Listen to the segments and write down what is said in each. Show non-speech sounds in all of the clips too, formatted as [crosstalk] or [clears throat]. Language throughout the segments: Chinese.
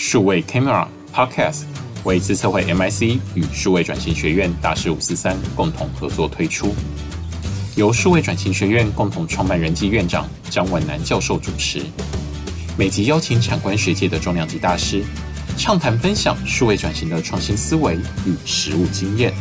数位 Camera Podcast 为资策会 MIC 与数位转型学院大师五四三共同合作推出，由数位转型学院共同创办人暨院长张文南教授主持，每集邀请产官学界的重量级大师，畅谈分享数位转型的创新思维与实务经验。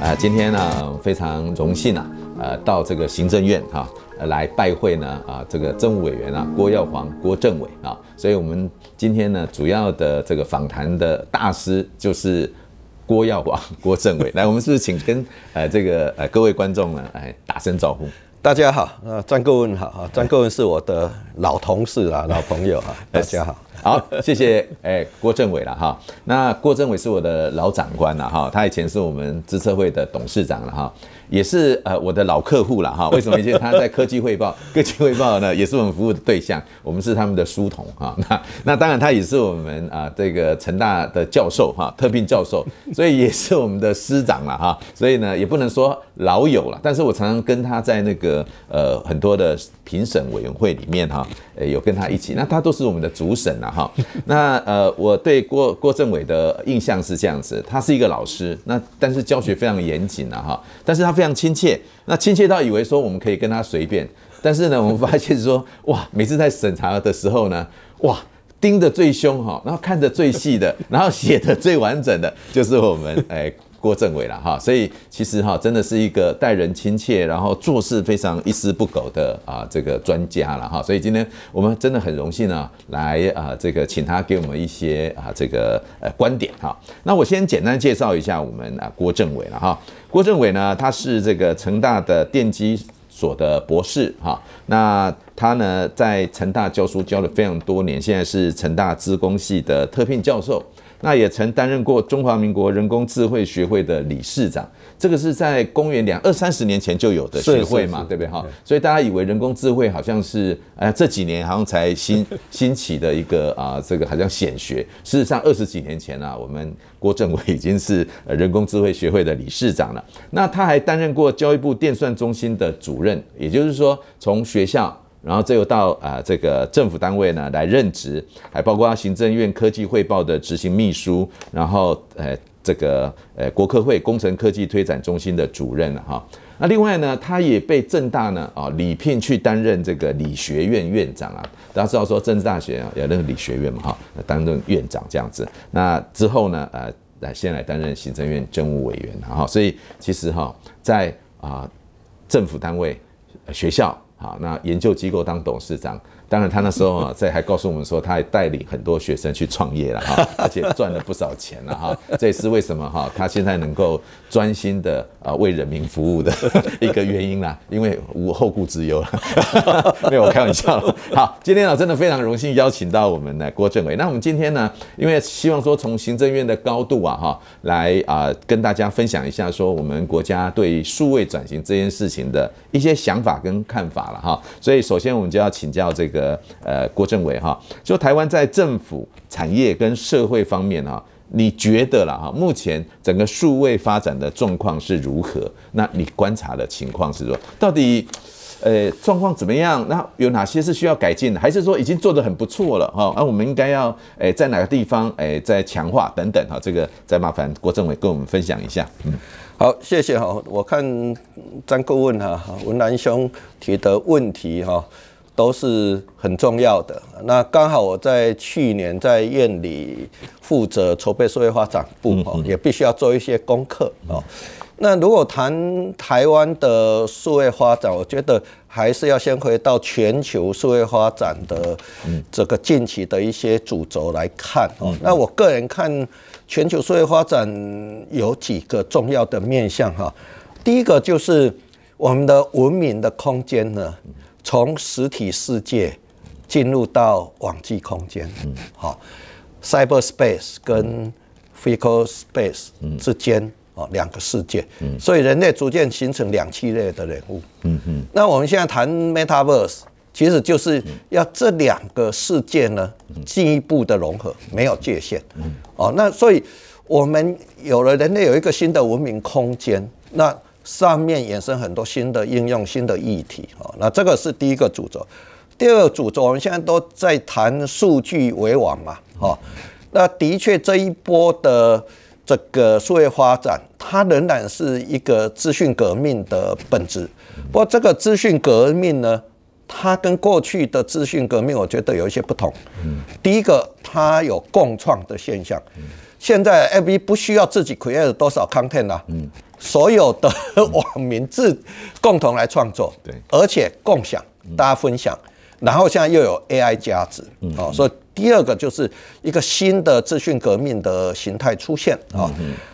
啊，今天呢非常荣幸啊，呃，到这个行政院哈。来拜会呢啊，这个政务委员啊，郭耀煌郭政委啊，所以我们今天呢主要的这个访谈的大师就是郭耀煌 [laughs] 郭政委。来，我们是不是请跟呃这个呃各位观众呢来打声招呼？大家好，呃，张顾问好啊，张顾问是我的老同事啊，老朋友啊，[laughs] 大家好，好，谢谢哎郭政委了哈。那郭政委是我的老长官了哈，他以前是我们资策会的董事长了哈。也是呃我的老客户了哈，为什么？因为他在科技汇报，[laughs] 科技汇报呢也是我们服务的对象，我们是他们的书童哈。那那当然他也是我们啊这个成大的教授哈，特聘教授，所以也是我们的师长了哈。所以呢也不能说老友了，但是我常常跟他在那个呃很多的评审委员会里面哈，呃有跟他一起，那他都是我们的主审了哈。那呃我对郭郭政委的印象是这样子，他是一个老师，那但是教学非常严谨了哈，但是他非常亲切，那亲切到以为说我们可以跟他随便，但是呢，我们发现说哇，每次在审查的时候呢，哇，盯得最凶哈，然后看得最细的，然后写得最完整的，就是我们哎。郭政委了哈，所以其实哈，真的是一个待人亲切，然后做事非常一丝不苟的啊这个专家了哈。所以今天我们真的很荣幸啊，来啊这个请他给我们一些啊这个呃观点哈。那我先简单介绍一下我们啊郭政委了哈。郭政委呢，他是这个成大的电机所的博士哈。那他呢在成大教书教了非常多年，现在是成大资工系的特聘教授。那也曾担任过中华民国人工智慧学会的理事长，这个是在公元两二三十年前就有的学会嘛，对不对哈？所以大家以为人工智慧好像是哎这几年好像才新 [laughs] 兴起的一个啊，这个好像显学。事实上二十几年前啊，我们郭政委已经是人工智慧学会的理事长了。那他还担任过教育部电算中心的主任，也就是说从学校。然后这又到啊这个政府单位呢来任职，还包括行政院科技汇报的执行秘书，然后呃这个呃国科会工程科技推展中心的主任了哈。那另外呢，他也被政大呢啊礼聘去担任这个理学院院长啊。大家知道说政治大学啊有那个理学院嘛哈，担任院长这样子。那之后呢呃来先来担任行政院政务委员哈。所以其实哈在啊政府单位学校。好，那研究机构当董事长。当然，他那时候啊，在还告诉我们说，他还带领很多学生去创业了哈，[laughs] 而且赚了不少钱了哈。这也是为什么哈，他现在能够专心的啊为人民服务的 [laughs] 一个原因啦，因为无后顾之忧了。[laughs] 没有，我开玩笑。好，今天啊，真的非常荣幸邀请到我们的郭政委。那我们今天呢，因为希望说从行政院的高度啊哈，来啊跟大家分享一下说我们国家对数位转型这件事情的一些想法跟看法了哈。所以首先我们就要请教这个。呃呃，郭政委哈，就台湾在政府、产业跟社会方面哈，你觉得了哈？目前整个数位发展的状况是如何？那你观察的情况是说，到底呃状况怎么样？那有哪些是需要改进的？还是说已经做得很不错了哈？那我们应该要诶在哪个地方诶再强化等等哈？这个再麻烦郭政委跟我们分享一下。嗯，好，谢谢哈。我看张顾问哈文南兄提的问题哈。都是很重要的。那刚好我在去年在院里负责筹备社会发展部哦，也必须要做一些功课哦。那如果谈台湾的数位发展，我觉得还是要先回到全球数位发展的这个近期的一些主轴来看哦。那我个人看全球数位发展有几个重要的面向哈。第一个就是我们的文明的空间呢。从实体世界进入到网际空间，好，cyberspace 跟 physical space 之间哦，两个世界，嗯所以人类逐渐形成两栖类的人物。嗯嗯，那我们现在谈 metaverse，其实就是要这两个世界呢进一步的融合，没有界限。哦，那所以我们有了人类有一个新的文明空间，那。上面衍生很多新的应用、新的议题，那这个是第一个主轴。第二个主轴，我们现在都在谈数据为王嘛，哈，那的确这一波的这个数位发展，它仍然是一个资讯革命的本质。不过这个资讯革命呢，它跟过去的资讯革命，我觉得有一些不同。第一个，它有共创的现象。现在 FB 不需要自己 create 多少 content 啊，所有的网民自共同来创作，而且共享，大家分享。然后现在又有 AI 加持，啊，所以第二个就是一个新的资讯革命的形态出现啊。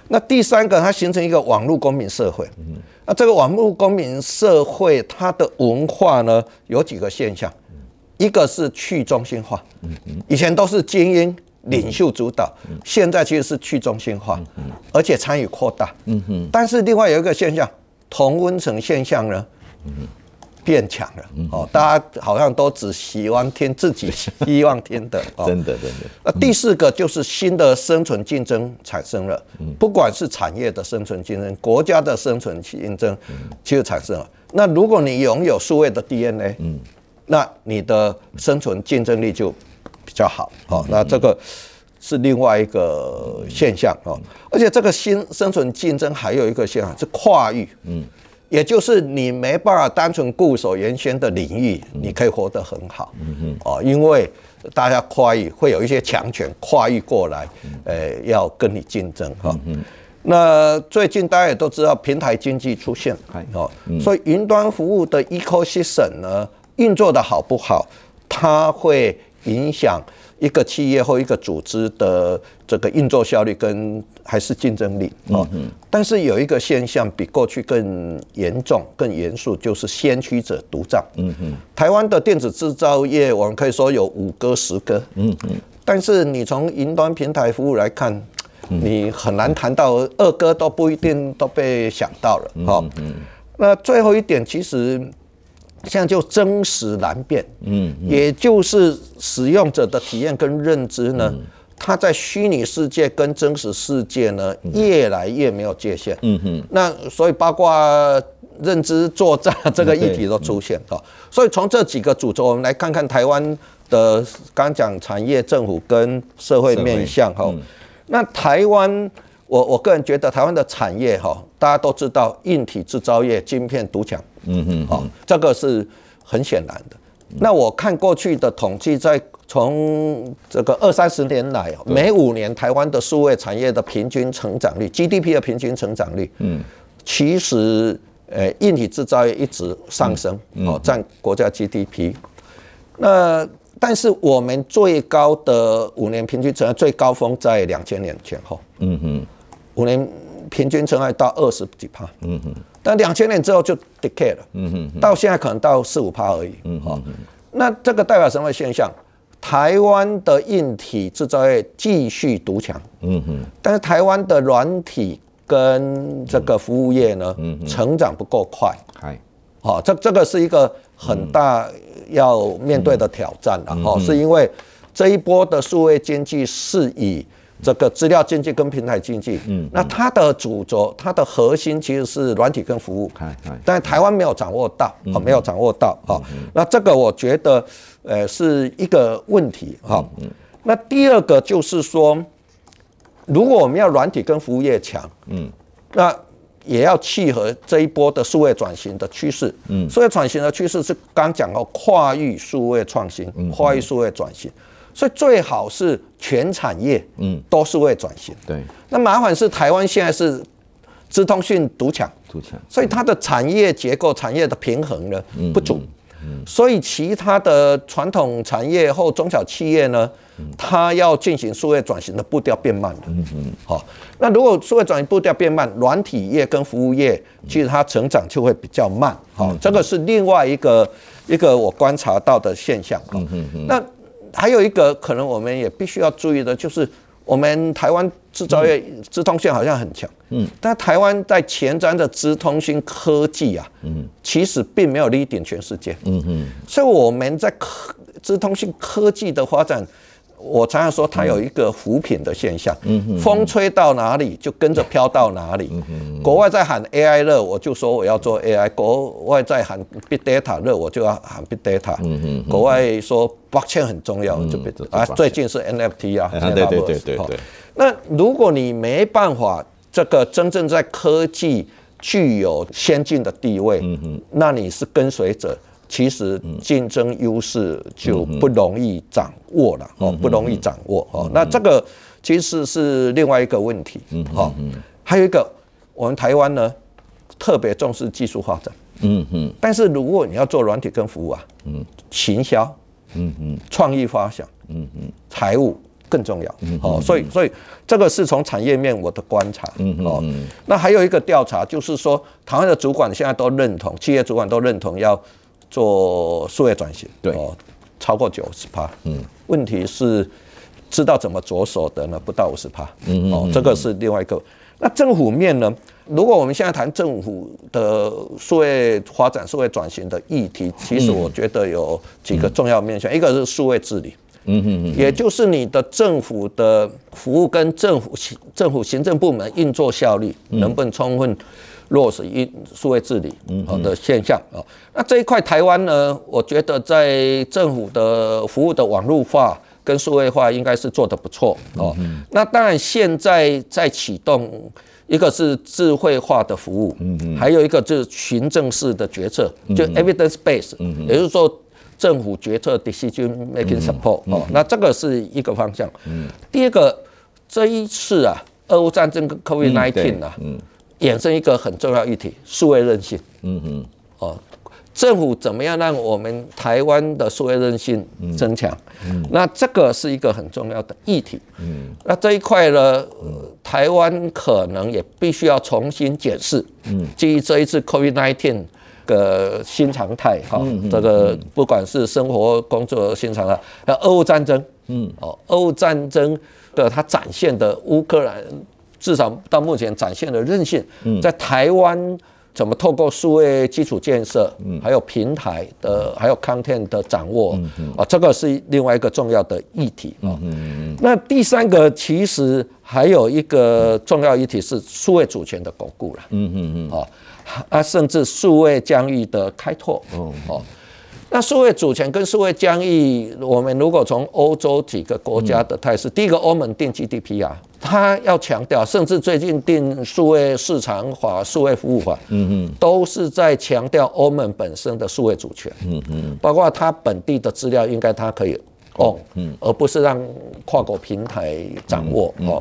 那第三个，它形成一个网络公民社会。那这个网络公民社会，它的文化呢，有几个现象，一个是去中心化，以前都是精英领袖主导，现在其实是去中心化，而且参与扩大。但是另外有一个现象，同温层现象呢？变强了哦，大家好像都只喜欢听自己希望听的，[laughs] 真的真的。那第四个就是新的生存竞争产生了，不管是产业的生存竞争，国家的生存竞争，其实产生了。那如果你拥有数位的 DNA，那你的生存竞争力就比较好。哦。那这个是另外一个现象哦，而且这个新生存竞争还有一个现象是跨域，嗯。也就是你没办法单纯固守原先的领域，你可以活得很好，嗯哦，因为大家跨域会有一些强权跨域过来，呃，要跟你竞争哈。那最近大家也都知道平台经济出现，哦，所以云端服务的 ecosystem 呢运作的好不好，它会影响。一个企业或一个组织的这个运作效率跟还是竞争力啊，但是有一个现象比过去更严重、更严肃，就是先驱者独占。嗯嗯，台湾的电子制造业，我们可以说有五哥、十哥。嗯嗯，但是你从云端平台服务来看，你很难谈到二哥都不一定都被想到了。好，那最后一点其实。现在就真实难辨，嗯，也就是使用者的体验跟认知呢，它在虚拟世界跟真实世界呢越来越没有界限，嗯哼，那所以包括认知作战这个议题都出现哈，所以从这几个主轴，我们来看看台湾的刚讲产业、政府跟社会面向哈，那台湾。我我个人觉得台湾的产业哈，大家都知道硬体制造业晶片独强，嗯嗯，好，这个是很显然的。那我看过去的统计，在从这个二三十年来，每五年台湾的数位产业的平均成长率，GDP 的平均成长率，嗯，其实呃硬体制造业一直上升，哦，占国家 GDP。那但是我们最高的五年平均成长最高峰在两千年前后，嗯哼。五年平均成长到二十几趴，嗯哼，但两千年之后就 decay 了，嗯哼，到现在可能到四五趴而已，嗯哼，那这个代表什么现象？台湾的硬体制造业继续独强，嗯哼，但是台湾的软体跟这个服务业呢，嗯，成长不够快，嗨，好，这这个是一个很大要面对的挑战了，哦，是因为这一波的数位经济是以。这个资料经济跟平台经济，嗯，那它的主轴、它的核心其实是软体跟服务，但台湾没有掌握到，啊，没有掌握到，啊，那这个我觉得，呃，是一个问题，哈，那第二个就是说，如果我们要软体跟服务业强，嗯，那也要契合这一波的数位转型的趋势，嗯，数位转型的趋势是刚讲到跨域数位创新，跨域数位转型。所以最好是全产业，嗯，都是为转型。对，那麻烦是台湾现在是资通讯独强，独强，所以它的产业结构、产业的平衡呢不足。嗯，所以其他的传统产业或中小企业呢，它要进行数位转型的步调变慢了。嗯嗯，好，那如果数位转型步调变慢，软体业跟服务业其实它成长就会比较慢。好，这个是另外一个一个我观察到的现象。嗯嗯嗯，那。还有一个可能，我们也必须要注意的，就是我们台湾制造业资通讯好像很强，嗯，但台湾在前瞻的资通讯科技啊，嗯，其实并没有 leading 全世界，嗯嗯，所以我们在科资通讯科技的发展，我常常说，它有一个扶贫的现象，风吹到哪里就跟着飘到哪里。国外在喊 AI 热，我就说我要做 AI；国外在喊 Big Data 热，我就要喊 Big Data。国外说 Blockchain 很重要，就啊，最近是 NFT 啊。对对对对对。那如果你没办法这个真正在科技具有先进的地位，那你是跟随者。其实竞争优势就不容易掌握了哦，不容易掌握哦。那这个其实是另外一个问题。好，还有一个，我们台湾呢特别重视技术发展。嗯嗯。但是如果你要做软体跟服务啊，嗯，行销，嗯嗯，创意发想，嗯嗯，财务更重要。哦，所以所以这个是从产业面我的观察。嗯嗯。那还有一个调查就是说，台湾的主管现在都认同，企业主管都认同要。做数位转型，对哦，超过九十趴，嗯，问题是知道怎么着手的呢？不到五十趴，嗯哦，这个是另外一个。那政府面呢？如果我们现在谈政府的数位发展、数位转型的议题，其实我觉得有几个重要面向，一个是数位治理，嗯嗯嗯，也就是你的政府的服务跟政府行政府行政部门运作效率能不能充分。落实一数位治理好的现象啊，那这一块台湾呢，我觉得在政府的服务的网络化跟数位化应该是做得不错哦。那当然现在在启动，一个是智慧化的服务，嗯还有一个就是行政式的决策，就 evidence base，也就是说政府决策 decision making support 哦，那这个是一个方向。第二个，这一次啊，俄乌战争跟 COVID nineteen 啊。衍生一个很重要议题，数位韧性。嗯嗯，哦，政府怎么样让我们台湾的数位韧性增强？嗯，那这个是一个很重要的议题。嗯，那这一块呢，台湾可能也必须要重新检视。嗯，基于这一次 COVID-19 的新常态，哈，这个不管是生活工作新常态，还有俄乌战争，嗯，哦，俄乌战争的它展现的乌克兰。至少到目前展现的韧性，在台湾怎么透过数位基础建设，还有平台的，还有 content 的掌握，啊，这个是另外一个重要的议题啊。那第三个其实还有一个重要议题是数位主权的巩固了，嗯嗯嗯，啊，啊，甚至数位疆域的开拓，哦。那数位主权跟数位疆域，我们如果从欧洲几个国家的态势，嗯、第一个欧盟定 GDPR 啊，它要强调，甚至最近定数位市场法、数位服务法，嗯嗯，都是在强调欧盟本身的数位主权，嗯嗯，包括它本地的资料应该它可以 own，嗯，而不是让跨国平台掌握，哦，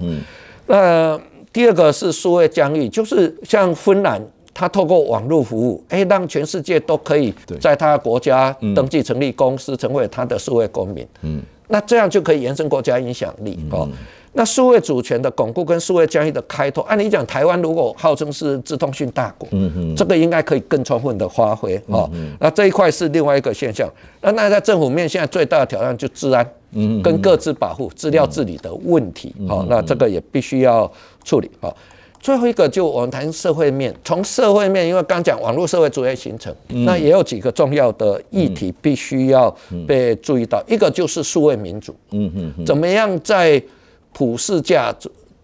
那第二个是数位疆域，就是像芬兰。他透过网络服务，哎，让全世界都可以在他国家登记成立公司，成为他的数位公民。嗯，那这样就可以延伸国家影响力哦。那数位主权的巩固跟数位交易的开拓，按理讲，台湾如果号称是资通讯大国，嗯嗯，这个应该可以更充分的发挥哦。那这一块是另外一个现象。那那在政府面，现在最大的挑战就治安，嗯，跟各自保护、资料治理的问题。好，那这个也必须要处理。好。最后一个就我们谈社会面，从社会面，因为刚讲网络社会逐渐形成，那也有几个重要的议题必须要被注意到。一个就是数位民主，嗯嗯，怎么样在普世价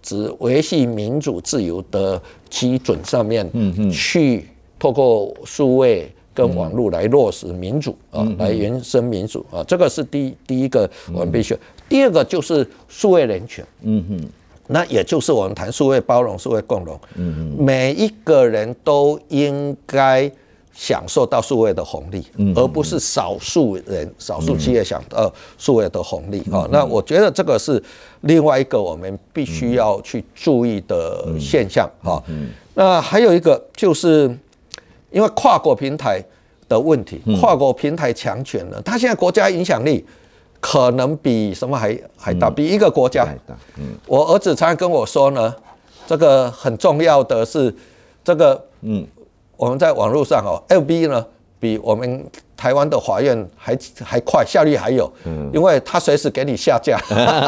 值维系民主自由的基准上面，嗯嗯，去透过数位跟网络来落实民主啊，来延伸民主啊，这个是第第一个我们必须。第二个就是数位人权，嗯嗯。那也就是我们谈数位包容、数位共融，每一个人都应该享受到数位的红利，而不是少数人、少数企业享到数位的红利啊。那我觉得这个是另外一个我们必须要去注意的现象啊。那还有一个就是因为跨国平台的问题，跨国平台强权呢，它现在国家影响力。可能比什么还还大，比一个国家。嗯，我儿子常常跟我说呢，这个很重要的是，这个嗯，我们在网络上哦，FB 呢比我们台湾的法院还还快，效率还有，嗯，因为他随时给你下架，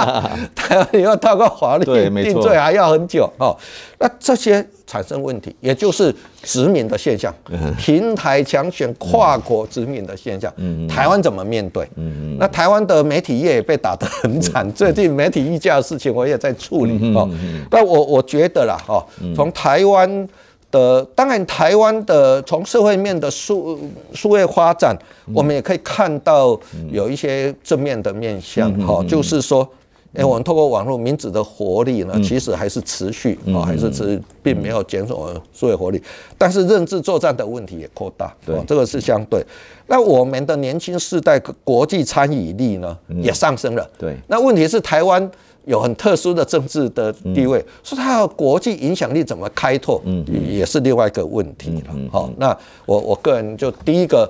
[laughs] 台湾你要透过法律定罪还要很久。哦。那这些产生问题，也就是殖民的现象，平台强权、跨国殖民的现象，台湾怎么面对？那台湾的媒体业也被打得很惨，最近媒体议价的事情我也在处理。哦。但我我觉得啦，哦，从台湾。的当然，台湾的从社会面的数数位发展，我们也可以看到有一些正面的面向哈，就是说，哎，我们透过网络民主的活力呢，其实还是持续啊，还是持，并没有减少数位活力，但是认知作战的问题也扩大，对，这个是相对。那我们的年轻世代国际参与力呢，也上升了，对。那问题是台湾。有很特殊的政治的地位，说它的国际影响力怎么开拓，嗯也是另外一个问题了。好，那我我个人就第一个。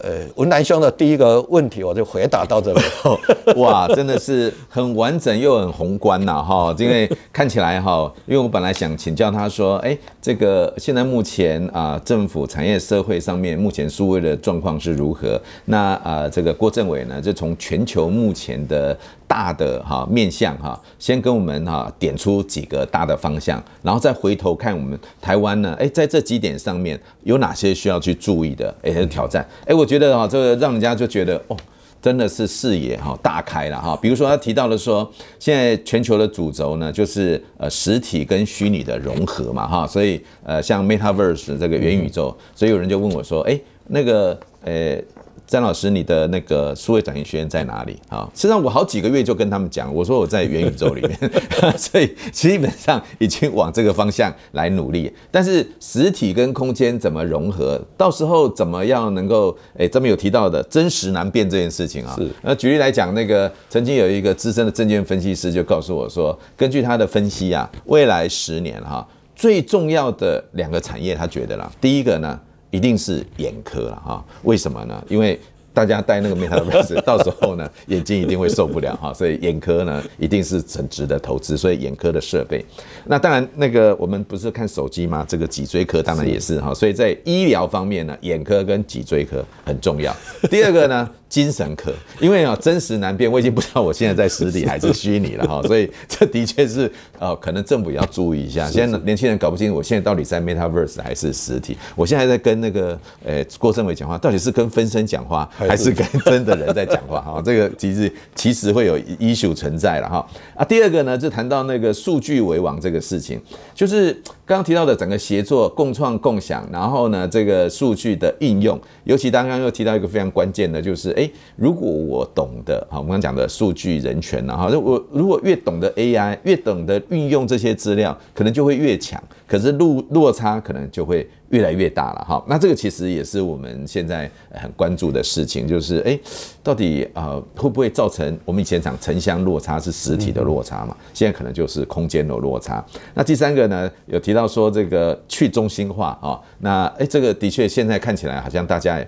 呃，文南兄的第一个问题，我就回答到这里。[laughs] 哇，真的是很完整又很宏观呐，哈！因为看起来哈，因为我本来想请教他说，哎，这个现在目前啊，政府、产业、社会上面目前数位的状况是如何？那啊，这个郭政委呢，就从全球目前的大的哈面向哈，先跟我们哈点出几个大的方向，然后再回头看我们台湾呢，哎，在这几点上面有哪些需要去注意的？哎，挑战，哎。我觉得哈，这个让人家就觉得哦，真的是视野哈大开了哈。比如说他提到了说，现在全球的主轴呢，就是呃实体跟虚拟的融合嘛哈，所以呃像 Metaverse 这个元宇宙，所以有人就问我说，哎，那个呃。詹老师，你的那个数位转型学院在哪里啊？实际上我好几个月就跟他们讲，我说我在元宇宙里面，[laughs] 所以基本上已经往这个方向来努力。但是实体跟空间怎么融合，到时候怎么样能够诶，这边有提到的真实难辨这件事情啊？是。那举例来讲，那个曾经有一个资深的证券分析师就告诉我说，根据他的分析啊，未来十年哈，最重要的两个产业，他觉得啦，第一个呢。一定是眼科了哈？为什么呢？因为大家戴那个 Metaverse，[laughs] 到时候呢，眼睛一定会受不了哈，所以眼科呢一定是很值得投资。所以眼科的设备，那当然那个我们不是看手机吗？这个脊椎科当然也是哈。所以在医疗方面呢，眼科跟脊椎科很重要。第二个呢？精神科，因为啊，真实难辨，我已经不知道我现在在实体还是虚拟了哈，[laughs] 所以这的确是呃，可能政府也要注意一下。现在年轻人搞不清楚，我现在到底在 Metaverse 还是实体？我现在在跟那个呃郭政委讲话，到底是跟分身讲话，还是跟真的人在讲话？[laughs] 哈，这个其实其实会有 issue 存在了哈。啊，第二个呢，就谈到那个数据为王这个事情，就是刚刚提到的整个协作、共创、共享，然后呢，这个数据的应用，尤其刚刚又提到一个非常关键的，就是。哎，如果我懂得，好，我们刚讲的数据人权呐，哈，我如果越懂得 AI，越懂得运用这些资料，可能就会越强，可是落落差可能就会。越来越大了哈，那这个其实也是我们现在很关注的事情，就是哎，到底呃会不会造成我们以前讲城乡落差是实体的落差嘛？现在可能就是空间的落差。那第三个呢，有提到说这个去中心化啊，那哎这个的确现在看起来好像大家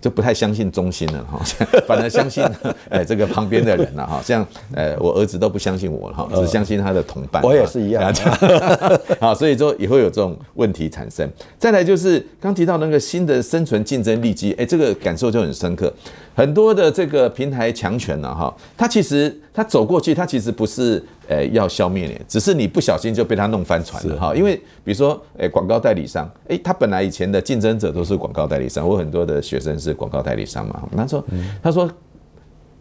就不太相信中心了哈，[laughs] 反而相信 [laughs] 哎这个旁边的人了哈，像呃我儿子都不相信我了哈，只相信他的同伴。我也是一样，[laughs] 好，所以说也会有这种问题产生。再来。就是刚提到那个新的生存竞争力机，哎，这个感受就很深刻。很多的这个平台强权呢，哈，它其实它走过去，它其实不是呃要消灭你，只是你不小心就被它弄翻船了哈。因为比如说，哎，广告代理商，哎，他本来以前的竞争者都是广告代理商，我很多的学生是广告代理商嘛。他说，他说，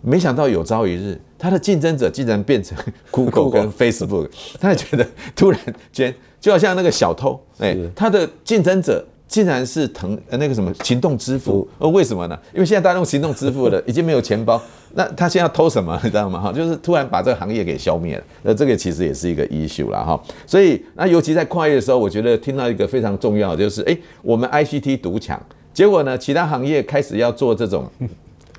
没想到有朝一日，他的竞争者竟然变成 [laughs] Google 跟 Facebook，他也觉得突然间。就好像那个小偷，哎，他的竞争者竟然是腾呃那个什么行动支付，呃，为什么呢？因为现在大家用行动支付了，[laughs] 已经没有钱包，那他现在要偷什么？[laughs] 你知道吗？哈，就是突然把这个行业给消灭了，那这个其实也是一个 issue 了哈。所以那尤其在跨越的时候，我觉得听到一个非常重要就是，哎，我们 ICT 独抢，结果呢，其他行业开始要做这种。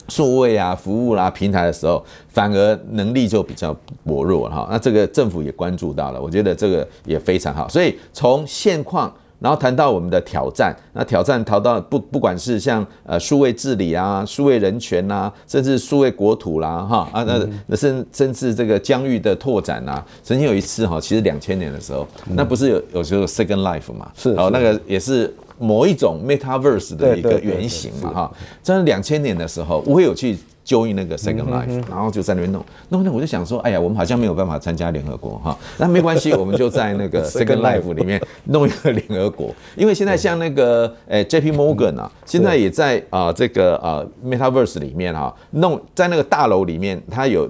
数位啊，服务啦、啊，平台的时候，反而能力就比较薄弱哈。那这个政府也关注到了，我觉得这个也非常好。所以从现况然后谈到我们的挑战，那挑战逃到不不管是像呃数位治理啊、数位人权啊，甚至数位国土啦，哈啊那那甚甚至这个疆域的拓展啊，曾经有一次哈，其实两千年的时候，那不是有有时候 Second Life 嘛，是哦那个也是某一种 Metaverse 的一个原型嘛哈，在两千年的时候，我有去。就用那个 Second Life，然后就在那边弄。弄弄，我就想说，哎呀，我们好像没有办法参加联合国哈，[laughs] 那没关系，我们就在那个 [laughs] Second Life 里面弄一个联合国，因为现在像那个诶 JP Morgan 啊，现在也在啊这个啊 Metaverse 里面哈，弄在那个大楼里面，它有。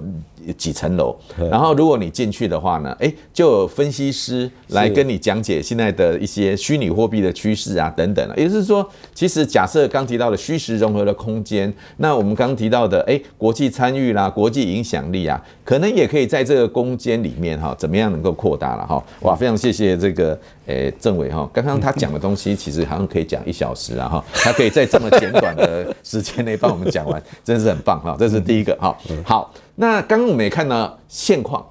几层楼，然后如果你进去的话呢，哎，就有分析师来跟你讲解现在的一些虚拟货币的趋势啊，等等。也就是说，其实假设刚提到的虚实融合的空间，那我们刚提到的，哎，国际参与啦，国际影响力啊，可能也可以在这个空间里面哈，怎么样能够扩大了哈？哇，非常谢谢这个。诶，政委哈，刚刚他讲的东西其实好像可以讲一小时啊哈，他可以在这么简短的时间内帮我们讲完，真是很棒哈。这是第一个哈。好，那刚刚我们也看到现况，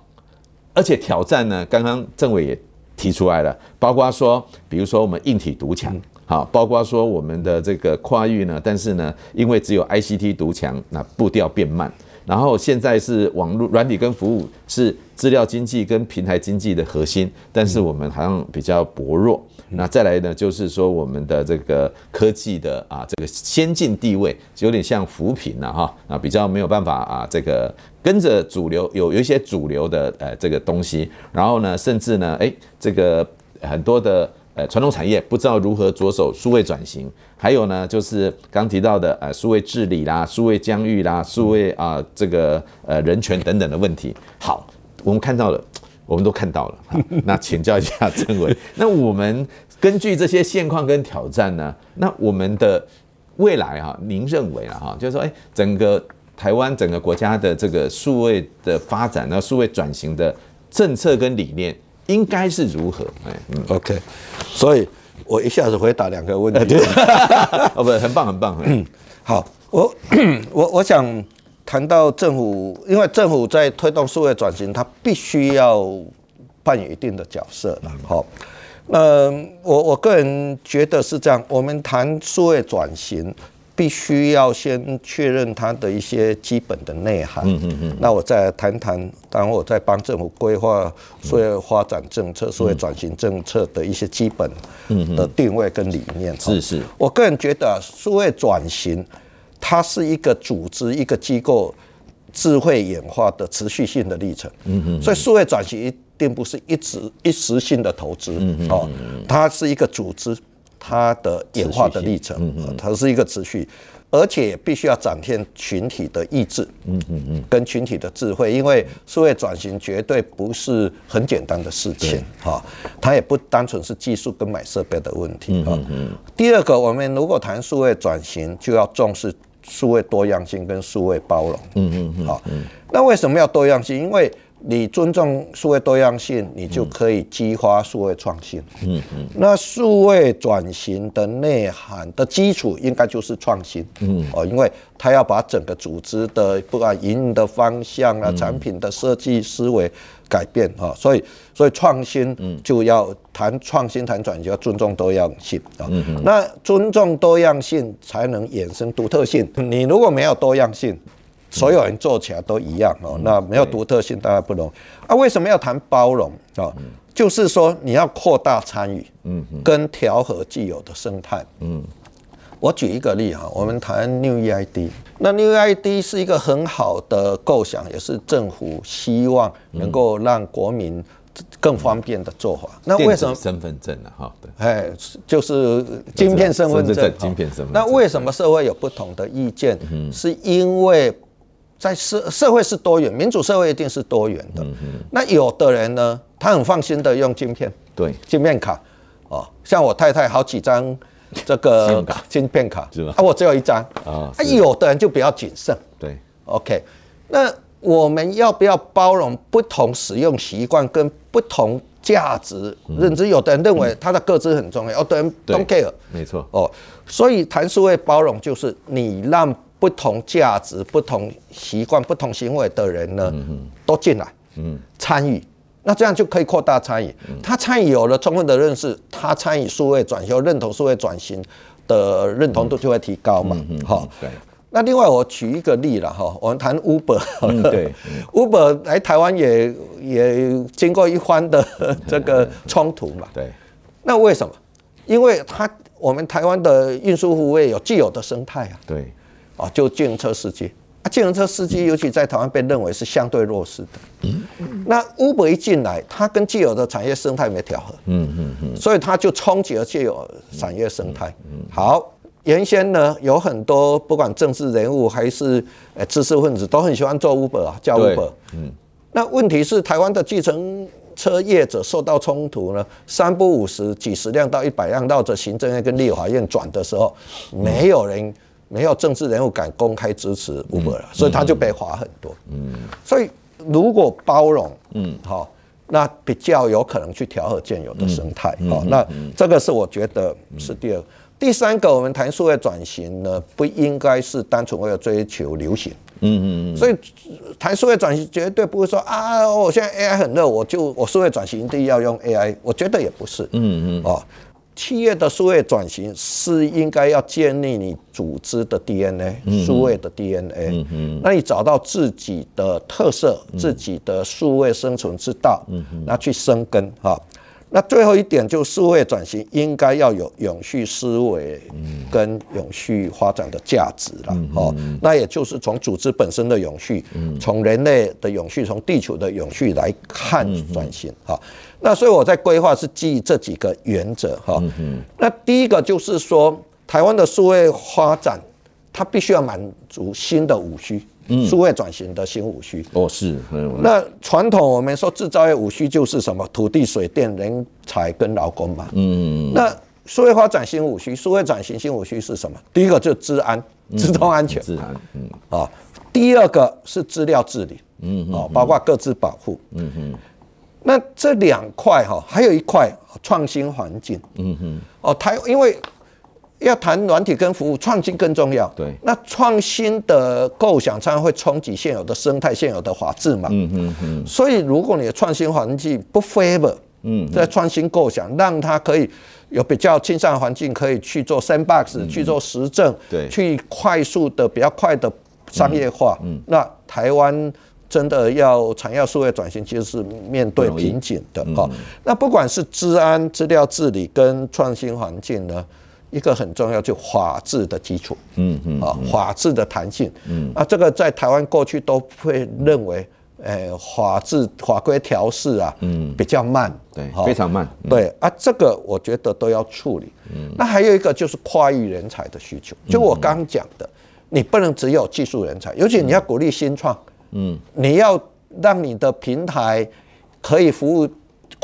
而且挑战呢，刚刚政委也提出来了，包括说，比如说我们硬体独强，好，包括说我们的这个跨域呢，但是呢，因为只有 ICT 独强，那步调变慢。然后现在是网络软体跟服务是资料经济跟平台经济的核心，但是我们好像比较薄弱。那再来呢，就是说我们的这个科技的啊这个先进地位有点像扶贫了哈啊，比较没有办法啊这个跟着主流有有一些主流的呃这个东西，然后呢，甚至呢哎这个很多的。呃，传统产业不知道如何着手数位转型，还有呢，就是刚提到的呃，数位治理啦、数位疆域啦、数位啊、这个呃人权等等的问题。好，我们看到了，我们都看到了。好，那请教一下政委，那我们根据这些现况跟挑战呢，那我们的未来哈，您认为啊哈，就是说，哎，整个台湾整个国家的这个数位的发展呢，数位转型的政策跟理念。应该是如何？哎，嗯，OK，所以我一下子回答两个问题。[laughs] 哦，不，很棒，很棒。嗯，好，我 [clears throat] 我我想谈到政府，因为政府在推动数位转型，它必须要扮演一定的角色了。好，那我我个人觉得是这样，我们谈数位转型。必须要先确认它的一些基本的内涵。嗯嗯嗯。那我再来谈谈，当我在帮政府规划数位发展政策、数位转型政策的一些基本的定位跟理念。是是。我个人觉得，数位转型它是一个组织、一个机构智慧演化的持续性的历程。嗯嗯。所以，数位转型一定不是一直一时性的投资。嗯嗯。哦，它是一个组织。它的演化的历程，它是一个持续，而且必须要展现群体的意志，嗯嗯嗯，跟群体的智慧，因为数位转型绝对不是很简单的事情，哈，它也不单纯是技术跟买设备的问题，嗯嗯。第二个，我们如果谈数位转型，就要重视数位多样性跟数位包容，嗯嗯嗯，好，那为什么要多样性？因为你尊重数位多样性，你就可以激发数位创新。嗯嗯。那数位转型的内涵的基础应该就是创新。嗯。哦，因为它要把整个组织的不管营运的方向啊、产品的设计思维改变啊，所以所以创新就要谈创新、谈转型，就要尊重多样性啊。嗯嗯。那尊重多样性才能衍生独特性。你如果没有多样性，所有人做起来都一样哦，那没有独特性，当然不容易。啊，为什么要谈包容啊？就是说你要扩大参与，嗯，跟调和既有的生态，嗯。我举一个例哈，我们谈 New EID，那 New EID 是一个很好的构想，也是政府希望能够让国民更方便的做法。那为什么身份证呢？哈，哎，就是晶片身份证，晶片身份证。那为什么社会有不同的意见？是因为。在社社会是多元，民主社会一定是多元的。那有的人呢，他很放心的用晶片，对，晶片卡，哦，像我太太好几张这个晶片卡，是吧？啊，我只有一张啊。啊，有的人就比较谨慎，对，OK。那我们要不要包容不同使用习惯跟不同价值认知？有的人认为他的个资很重要，有的人 don't care，没错。哦，所以谈数位包容就是你让。不同价值、不同习惯、不同行为的人呢，都进来，参与，那这样就可以扩大参与。他参与有了充分的认识，他参与数位转型、认同数位转型的认同度就会提高嘛。好，对。那另外我举一个例了哈，我们谈 Uber，嗯，对，[laughs] Uber 来台湾也也经过一番的 [laughs] 这个冲突嘛。对。那为什么？因为它我们台湾的运输服务业有既有的生态啊。对。啊，就计程车司机。啊，计程车司机尤其在台湾被认为是相对弱势的。嗯，那 Uber 一进来，它跟既有的产业生态没调和。嗯嗯嗯。所以它就冲击了既有产业生态。嗯。好，原先呢有很多不管政治人物还是呃知识分子都很喜欢做 Uber 啊，叫 Uber。嗯。那问题是台湾的计程车业者受到冲突呢，三不五十几十辆到一百辆绕着行政院跟立法院转的时候，没有人。没有政治人物敢公开支持 Uber 了，所以他就被罚很多。嗯，所以如果包容，嗯，好，那比较有可能去调和现有的生态。好，那这个是我觉得是第二。第三个，我们谈数位转型呢，不应该是单纯为了追求流行。嗯嗯嗯。所以谈数位转型绝对不会说啊，我现在 AI 很热，我就我数位转型一定要用 AI。我觉得也不是。嗯嗯。哦。企业的数位转型是应该要建立你组织的 DNA，数位的 DNA。那你找到自己的特色，自己的数位生存之道，那去生根哈。那最后一点就是数位转型应该要有永续思维跟永续发展的价值了哈。那也就是从组织本身的永续，从人类的永续，从地球的永续来看转型哈。那所以我在规划是基于这几个原则哈。那第一个就是说，台湾的数位发展，它必须要满足新的五需。数位转型的新五需哦，是。那传统我们说制造业五需就是什么？土地、水电、人才跟劳工嘛。嗯。那数位发展新五需，数位转型新五需是什么？第一个就是资安，资通安全。资安。嗯。啊，第二个是资料治理。嗯。哦，包括各自保护。嗯哼。那这两块哈，还有一块创新环境。嗯哼。哦，台因为。要谈软体跟服务创新更重要。对，那创新的构想常常会冲击现有的生态、现有的法制嘛。嗯嗯嗯。所以，如果你的创新环境不 favor，嗯，在创新构想，让它可以有比较亲善环境，可以去做 sandbox，去做实证，对，去快速的、比较快的商业化。嗯。那台湾真的要产业数位转型，其实是面对瓶颈的。好，那不管是治安、资料治理跟创新环境呢？一个很重要，就法治的基础，嗯嗯，啊，法治的弹性，嗯，啊，这个在台湾过去都会认为，诶，法治法规调试啊，嗯，比较慢，对，非常慢，对，啊，这个我觉得都要处理，嗯，那还有一个就是跨域人才的需求，就我刚讲的，你不能只有技术人才，尤其你要鼓励新创，嗯，你要让你的平台可以服务。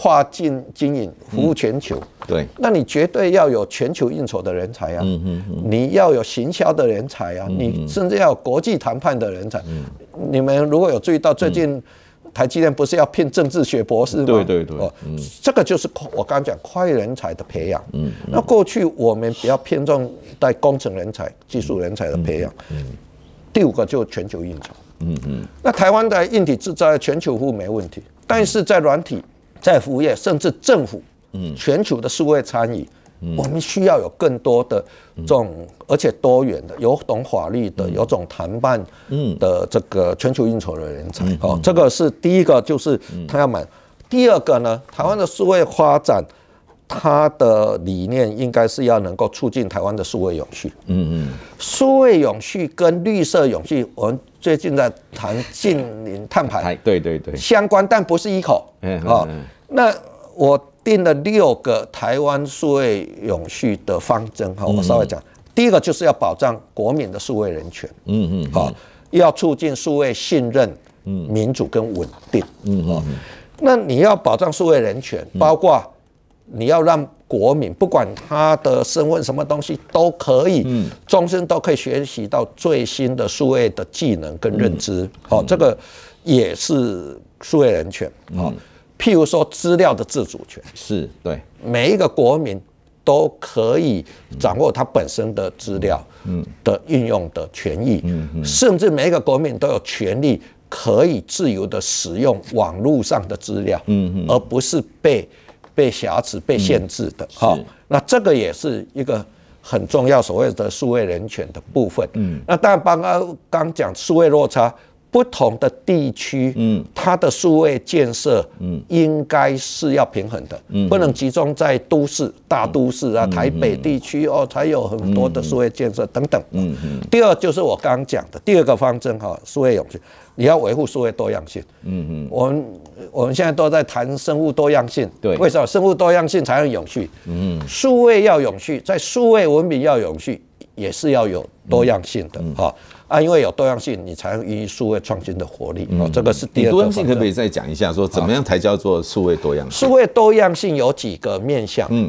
跨境经营，服务全球，嗯、对，那你绝对要有全球应酬的人才啊，嗯嗯嗯、你要有行销的人才啊，嗯、你甚至要有国际谈判的人才。嗯、你们如果有注意到，最近台积电不是要聘政治学博士吗？对对对，哦，嗯、这个就是我刚刚讲跨域人才的培养。嗯，嗯那过去我们比较偏重在工程人才、技术人才的培养。嗯，嗯第五个就是全球应酬。嗯嗯，那台湾的硬体制造业全球服务没问题，但是在软体。在服务业，甚至政府，嗯，全球的数位参与，嗯、我们需要有更多的这种，而且多元的，有懂法律的，有种谈判的这个全球应酬的人才。哦，这个是第一个，就是他要买。第二个呢，台湾的数位发展，它的理念应该是要能够促进台湾的数位永续。嗯嗯，数位永续跟绿色永续，我们最近在谈近零碳排，对对对，相关，但不是一口。嗯，好，那我定了六个台湾数位永续的方针。哈，我稍微讲，第一个就是要保障国民的数位人权。嗯嗯，好，要促进数位信任、民主跟稳定。嗯嗯，那你要保障数位人权，包括。你要让国民不管他的身份什么东西都可以，终身都可以学习到最新的数位的技能跟认知。好，这个也是数位人权。好，譬如说资料的自主权，是对。每一个国民都可以掌握他本身的资料的运用的权益，甚至每一个国民都有权利可以自由的使用网络上的资料，嗯嗯，而不是被被瑕疵、被限制的。哈，那这个也是一个很重要所谓的数位人权的部分。嗯，那当然刚刚刚讲数位落差。不同的地区，嗯，它的数位建设，嗯，应该是要平衡的，嗯，不能集中在都市、大都市啊，台北地区哦，才有很多的数位建设等等，嗯嗯。第二就是我刚刚讲的第二个方针哈，数位永续，你要维护数位多样性，嗯嗯。我们我们现在都在谈生物多样性，对，为什么生物多样性才能永续？嗯，数位要永续，在数位文明要永续，也是要有多样性的哈。啊，因为有多样性，你才能孕育数位创新的活力。哦，这个是第二个。多样性可不可以再讲一下，说怎么样才叫做数位多样性？数位多样性有几个面向？嗯，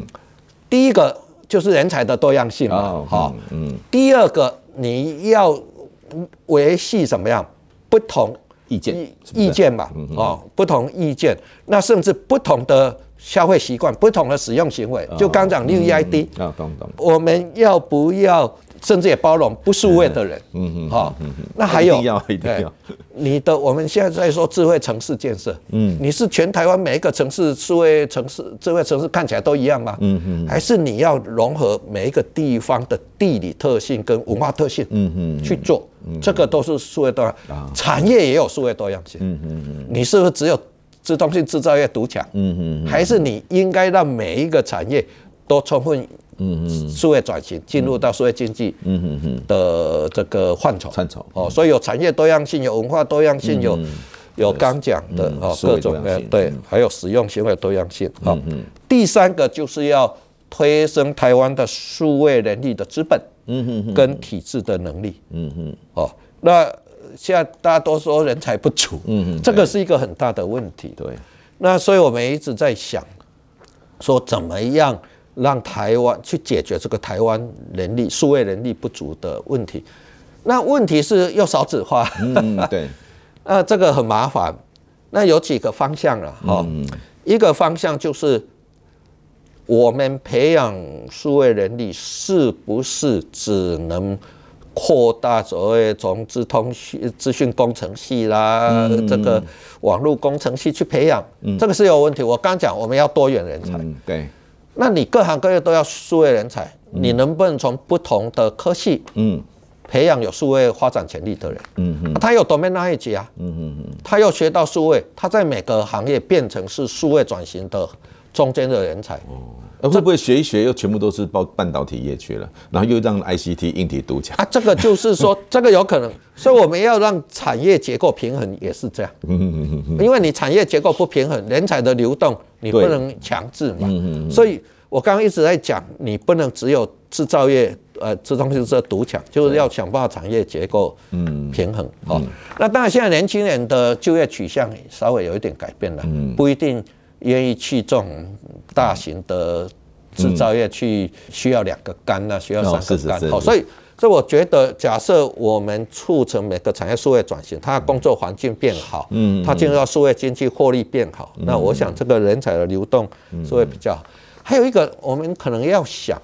第一个就是人才的多样性嘛。好，嗯。第二个你要维系什么样不同意见？意见嘛，哦，不同意见，那甚至不同的消费习惯、不同的使用行为。就刚讲六 E I D 啊，懂懂。我们要不要？甚至也包容不数位的人，嗯嗯，好，那还有，一定要一定要，你的我们现在在说智慧城市建设，嗯，你是全台湾每一个城市数位城市、智慧城市看起来都一样吗？嗯嗯，还是你要融合每一个地方的地理特性跟文化特性，嗯嗯，去做，这个都是数位多样，产业也有数位多样性，嗯嗯嗯，你是不是只有自动性制造业独强？嗯嗯，还是你应该让每一个产业都充分。嗯嗯，数位转型进入到数位经济，嗯嗯嗯的这个范畴，范畴。哦，所以有产业多样性，有文化多样性，有有刚讲的哦各种的对，还有使用行为多样性啊。第三个就是要推升台湾的数位人力的资本，嗯嗯跟体制的能力，嗯嗯哦，那现在大家都说人才不足，嗯嗯，这个是一个很大的问题，对。那所以我们一直在想，说怎么样。让台湾去解决这个台湾人力数位人力不足的问题，那问题是又少子化，嗯，对，[laughs] 那这个很麻烦。那有几个方向了哈，一个方向就是我们培养数位人力是不是只能扩大所谓从资通讯资讯工程系啦，这个网络工程系去培养，这个是有问题。我刚讲我们要多元人才，对。那你各行各业都要数位人才，你能不能从不同的科系，嗯，培养有数位发展潜力的人，嗯嗯，他有 domain knowledge 啊，嗯嗯嗯，他又学到数位，他在每个行业变成是数位转型的中间的人才，哦，那会不会学一学又全部都是报半导体业去了，然后又让 ICT 硬体独强。啊？这个就是说，[laughs] 这个有可能，所以我们要让产业结构平衡也是这样，嗯嗯嗯嗯，因为你产业结构不平衡，人才的流动。你不能强制嘛，所以我刚刚一直在讲，你不能只有制造业，呃，这东西是独抢，就是要想办法产业结构平衡。哦，那当然现在年轻人的就业取向稍微有一点改变了，不一定愿意去这种大型的制造业去需要两个肝呐，需要三个肝。好，所以。所以我觉得，假设我们促成每个产业数位转型，它的工作环境变好，嗯，它进入到数位经济获利变好，那我想这个人才的流动是会比较好。还有一个，我们可能要想，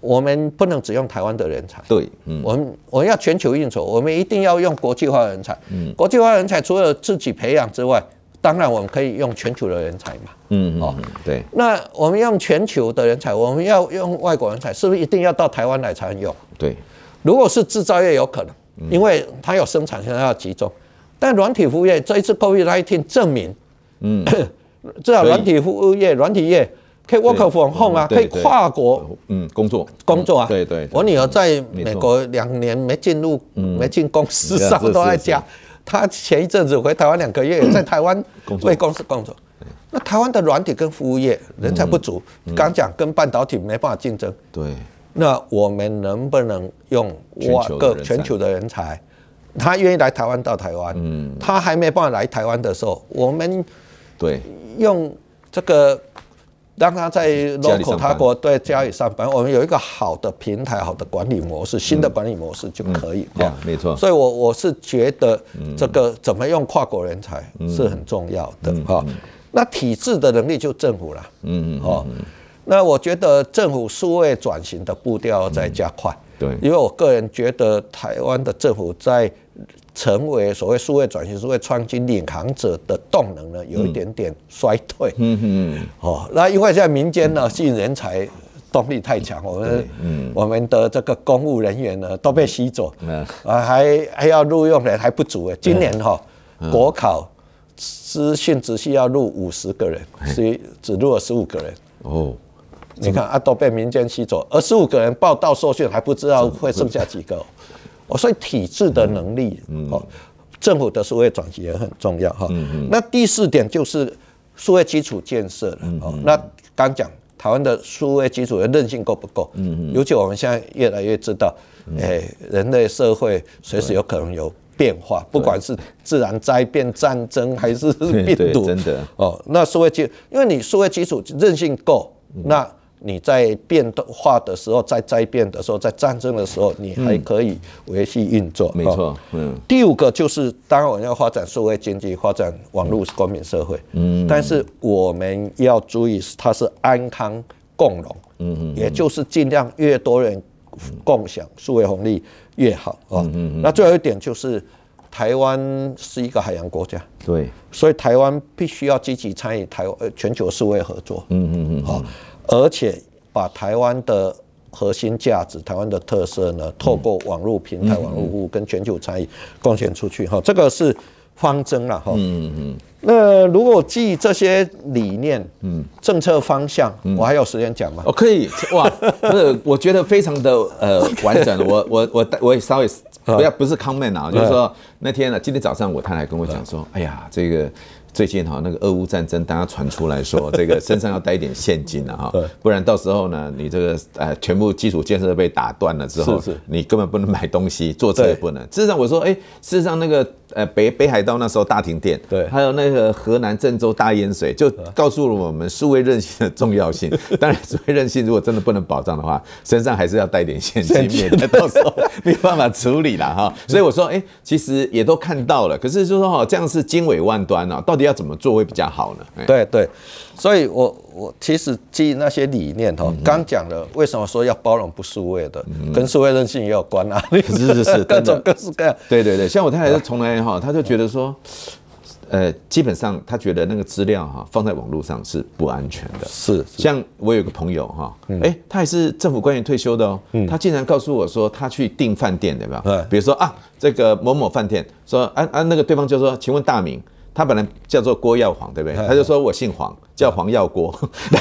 我们不能只用台湾的人才，对，我们我们要全球应酬，我们一定要用国际化人才。国际化人才除了自己培养之外，当然我们可以用全球的人才嘛，嗯，哦，对。那我们用全球的人才，我们要用外国人才，是不是一定要到台湾来才能用？对，如果是制造业有可能，因为它有生产线要集中，但软体服务业这一次 COVID-19 证明，嗯，[coughs] 至少软体服务业、软体业可以 work from home 啊，可以跨国嗯工作。工作啊。对对，我女儿在美国两年没进入没进公司 [laughs] 上都在家，她前一阵子回台湾两个月，在台湾为公司工作。那台湾的软体跟服务业人才不足，刚讲跟半导体没办法竞争。对。那我们能不能用我个全球的人才？他愿意来台湾到台湾，嗯，他还没办法来台湾的时候，我们对用这个让他在 local 他国对家里上班，我们有一个好的平台、好的管理模式、新的管理模式就可以。对，没错。所以，我我是觉得这个怎么用跨国人才是很重要的哈。那体制的能力就政府了，嗯嗯，哦。那我觉得政府数位转型的步调在加快，对，因为我个人觉得台湾的政府在成为所谓数位转型、数位创新领航者的动能呢，有一点点衰退。嗯嗯哦，那因为现在民间呢吸引人才动力太强，我们嗯我们的这个公务人员呢都被吸走，啊还还要录用人还不足诶。今年哈国考资讯只需要录五十个人，所以只录了十五个人。哦。你看啊，都被民间吸走，而十五个人报到受训还不知道会剩下几个，哦，所以体制的能力，哦，政府的数位转型也很重要哈。那第四点就是数位基础建设了，哦，那刚讲台湾的数位基础的韧性够不够？嗯尤其我们现在越来越知道，哎，人类社会随时有可能有变化，不管是自然灾变、战争还是 [laughs] 病毒，真的。哦，那数位基，因为你数位基础韧性够，那你在变化的时候，在灾变的时候，在战争的时候，你还可以维系运作。没错，嗯。第五个就是，当然我们要发展数位经济，发展网络公民社会。嗯。但是我们要注意，它是安康共荣。嗯嗯。也就是尽量越多人共享数位红利越好啊。嗯嗯。那最后一点就是，台湾是一个海洋国家。对。所以台湾必须要积极参与台湾全球数位合作。嗯嗯嗯。好。而且把台湾的核心价值、台湾的特色呢，透过网络平台、网络服务跟全球参与贡献出去哈，这个是方针了哈。嗯嗯。那如果基于这些理念、嗯，政策方向，我还有时间讲吗？哦，可以哇，不是，我觉得非常的呃完整。我我我我也稍微不要不是 comment 啊，就是说那天呢，今天早上我太太跟我讲说，哎呀，这个。最近哈，那个俄乌战争，大家传出来说，这个身上要带一点现金啊哈，不然到时候呢，你这个呃全部基础建设被打断了之后，你根本不能买东西，坐车也不能。事实上，我说，哎，事实上那个呃北北海道那时候大停电，对，还有那个河南郑州大淹水，就告诉了我们数位韧性的重要性。[laughs] 当然，数位韧性如果真的不能保障的话，身上还是要带点现金，免得到时候 [laughs] 没有办法处理了哈。所以我说，哎，其实也都看到了，可是就说哈，这样是经纬万端啊，到底。要怎么做会比较好呢？对对，所以我我其实基于那些理念哈，刚讲了为什么说要包容不数位的，跟数位韧性也有关啊。是是是，[laughs] 各种各式各样。对对对，像我太太就从来哈，她就觉得说，呃，基本上她觉得那个资料哈放在网络上是不安全的。是，像我有个朋友哈，哎，他也是政府官员退休的哦，他竟然告诉我说他去订饭店对吧？比如说啊，这个某某饭店说啊啊，那个对方就说，请问大名。他本来叫做郭耀煌，对不对？他就说我姓黄，叫黄耀郭，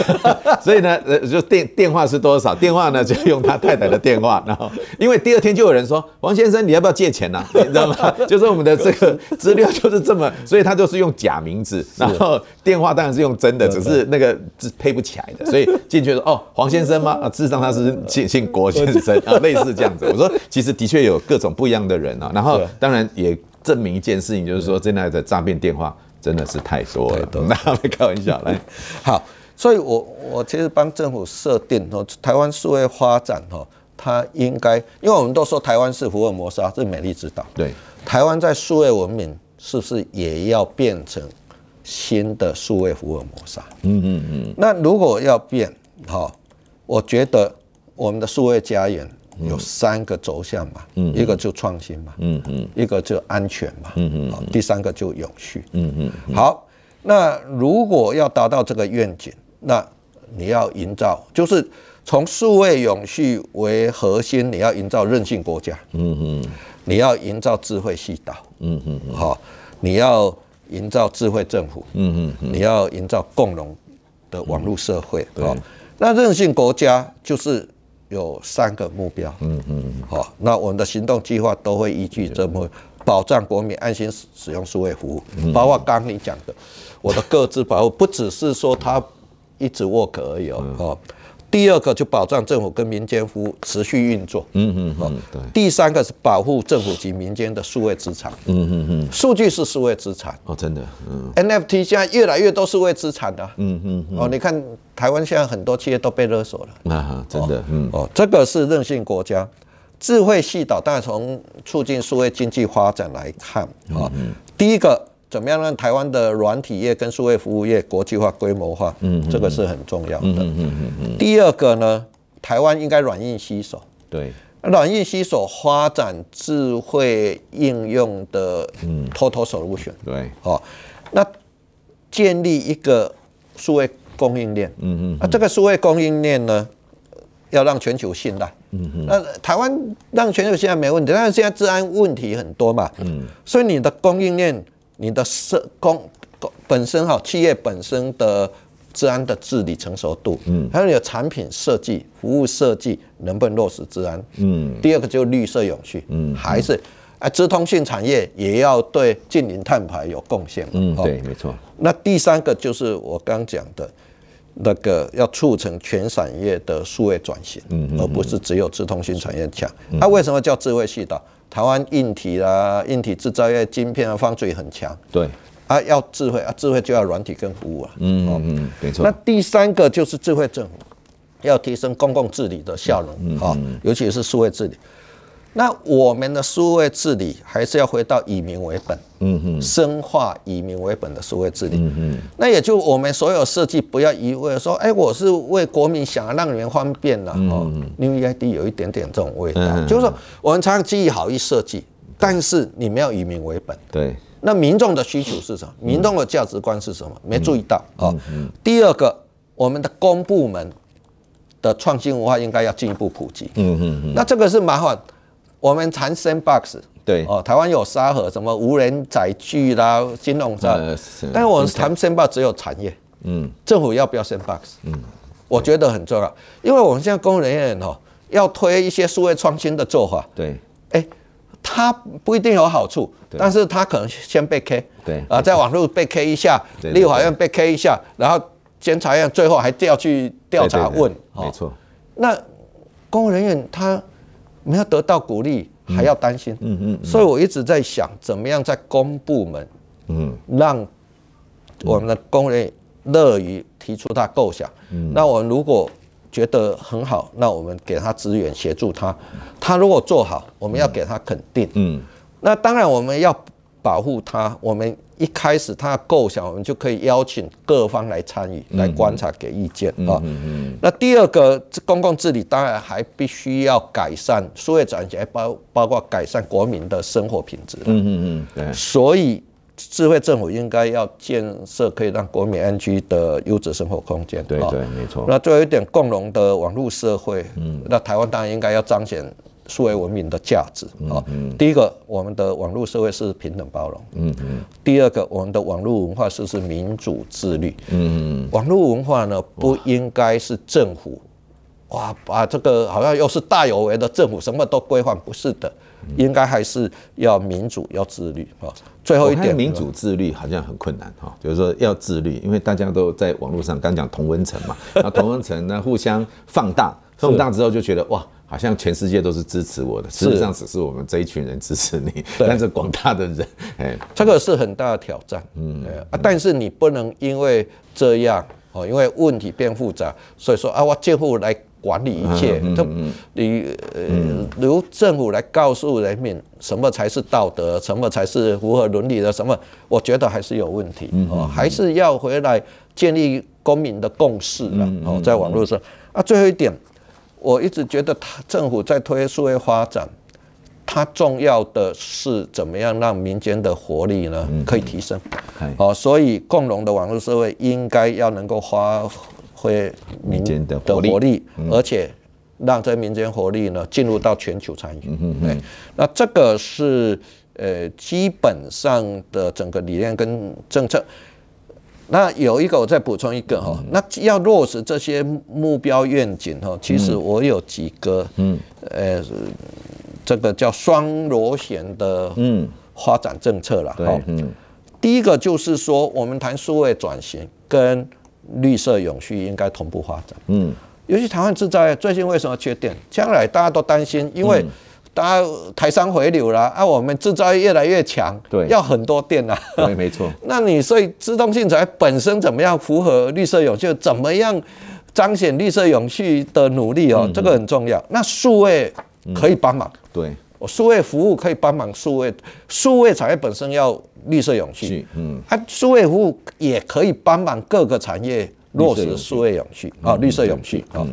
[laughs] 所以呢，呃，[laughs] 就电电话是多少？电话呢就用他太太的电话。然后，因为第二天就有人说，王先生你要不要借钱呐、啊？[laughs] 你知道吗？就是我们的这个资料就是这么，所以他就是用假名字，然后电话当然是用真的，只是那个字配不起来的。所以进去说哦，黄先生吗？啊，事实上他是姓姓郭先生啊，类似这样子。我说其实的确有各种不一样的人啊，然后当然也。证明一件事情，就是说现在的诈骗电话真的是太多了。[laughs] 那没开玩笑来，好，所以我我其实帮政府设定哦，台湾数位发展哦，它应该，因为我们都说台湾是福尔摩沙，是美丽之岛。对，台湾在数位文明是不是也要变成新的数位福尔摩沙？嗯嗯嗯。那如果要变，好，我觉得我们的数位家园。有三个轴向嘛，一个就创新嘛，一个就安全嘛，第三个就永续。好，那如果要达到这个愿景，那你要营造，就是从数位永续为核心，你要营造韧性国家，你要营造智慧系岛，好，你要营造智慧政府，你要营造共荣的网络社会，好，那韧性国家就是。有三个目标，嗯嗯，好，那我们的行动计划都会依据这么保障国民安心使使用数位服务，包括刚刚你讲的，我的各自保护不只是说它一直 work 而已哦。第二个就保障政府跟民间服务持续运作，嗯嗯嗯，对。第三个是保护政府及民间的数位资产，嗯嗯嗯，数据是数位资产。哦，真的，嗯，NFT 现在越来越多数位资产的，嗯嗯哦，你看台湾现在很多企业都被勒索了，啊，真的，嗯。哦，这个是任性国家，智慧系岛，当然从促进数位经济发展来看，啊，第一个。怎么样让台湾的软体业跟数位服务业国际化、规模化？嗯，这个是很重要的。嗯嗯嗯嗯。第二个呢，台湾应该软硬携手。对。软硬携手发展智慧应用的 total solution，对，哦，那建立一个数位供应链，嗯嗯，那这个数位供应链呢，要让全球信赖，嗯嗯，那台湾让全球信赖没问题，但是现在治安问题很多嘛，嗯，所以你的供应链，你的社工本身哈，企业本身的。治安的治理成熟度，嗯，还有你的产品设计、服务设计能不能落实治安，嗯，第二个就是绿色永续，嗯，还是啊，资通讯产业也要对近零碳排有贡献，嗯，对，没错。那第三个就是我刚讲的，那个要促成全产业的数位转型，嗯，而不是只有资通讯产业强。那为什么叫智慧系统？台湾硬体啦、硬体制造业、晶片啊、方嘴很强，对。啊，要智慧啊，智慧就要软体跟服务啊。嗯嗯，没错。那第三个就是智慧政府，要提升公共治理的效能啊，尤其是数位治理。那我们的数位治理还是要回到以民为本，嗯哼，深化以民为本的数位治理。嗯嗯。那也就我们所有设计不要一味说，哎，我是为国民想要让你们方便了哦。New EID 有一点点这种味道，就是说我们常常记忆好一设计，但是你们要以民为本。对。那民众的需求是什么？民众的价值观是什么？没注意到啊。第二个，我们的公部门的创新文化应该要进一步普及。嗯嗯嗯。那这个是麻烦。我们谈 Sandbox，对哦，台湾有沙盒，什么无人载具啦、金融站，但是我们谈 Sandbox 只有产业。嗯。政府要不要 Sandbox？嗯，我觉得很重要，因为我们现在公务人员哦，要推一些数位创新的做法。对。哎。它不一定有好处，但是它可能先被 K，对啊，在网络被 K 一下，[laughs] 立法院被 K 一下，然后监察院最后还调去调查问，没错。那公务人员他没有得到鼓励，还要担心，嗯嗯。所以我一直在想，怎么样在公部门，嗯，让我们的工人乐于提出他构想。嗯那我们如果觉得很好，那我们给他资源协助他。他如果做好，我们要给他肯定。嗯，那当然我们要保护他。我们一开始他的构想，我们就可以邀请各方来参与、来观察、给意见啊。那第二个，公共治理当然还必须要改善，数位转型包包括改善国民的生活品质。嗯嗯嗯。对。所以。智慧政府应该要建设可以让国民安居的优质生活空间。对对，没错。那最后一点，共融的网络社会。嗯。那台湾当然应该要彰显数位文明的价值。嗯嗯。第一个，我们的网络社会是平等包容。嗯嗯。第二个，我们的网络文化是是民主自律。嗯嗯。网络文化呢，不应该是政府，哇，把这个好像又是大有为的政府，什么都规范，不是的。应该还是要民主，要自律啊。最后一点，民主自律好像很困难哈，就是说要自律，因为大家都在网络上，刚讲同温层嘛，那同温层呢互相放大，[laughs] 放大之后就觉得哇，好像全世界都是支持我的，事实上只是我们这一群人支持你，但是广大的人，[laughs] 哎，这个是很大的挑战，嗯。啊，但是你不能因为这样哦，因为问题变复杂，所以说啊，我政府来。管理一切，都你呃由政府来告诉人民什么才是道德，什么才是符合伦理的，什么我觉得还是有问题哦，还是要回来建立公民的共识了哦，在网络上。啊，最后一点，我一直觉得他政府在推数位发展，它重要的是怎么样让民间的活力呢可以提升，哦，所以共融的网络社会应该要能够发。挥民间的活力，而且让这民间活力呢进入到全球参与。对，那这个是呃基本上的整个理念跟政策。那有一个我再补充一个哈，那要落实这些目标愿景哈，其实我有几个嗯呃这个叫双螺旋的嗯发展政策了哈。嗯，第一个就是说我们谈数位转型跟绿色永续应该同步发展。嗯，尤其台湾制造业最近为什么缺电？将来大家都担心，因为大家台商回流了啊，我们制造业越来越强，对，要很多电啊。对，没错。[laughs] 那你所以资通讯产业本身怎么样符合绿色永续？怎么样彰显绿色永续的努力哦？这个很重要。那数位可以帮忙。对，我数位服务可以帮忙数位，数位产业本身要。绿色永续，嗯，啊，数位服务也可以帮忙各个产业落实数位永续啊，绿色永续啊。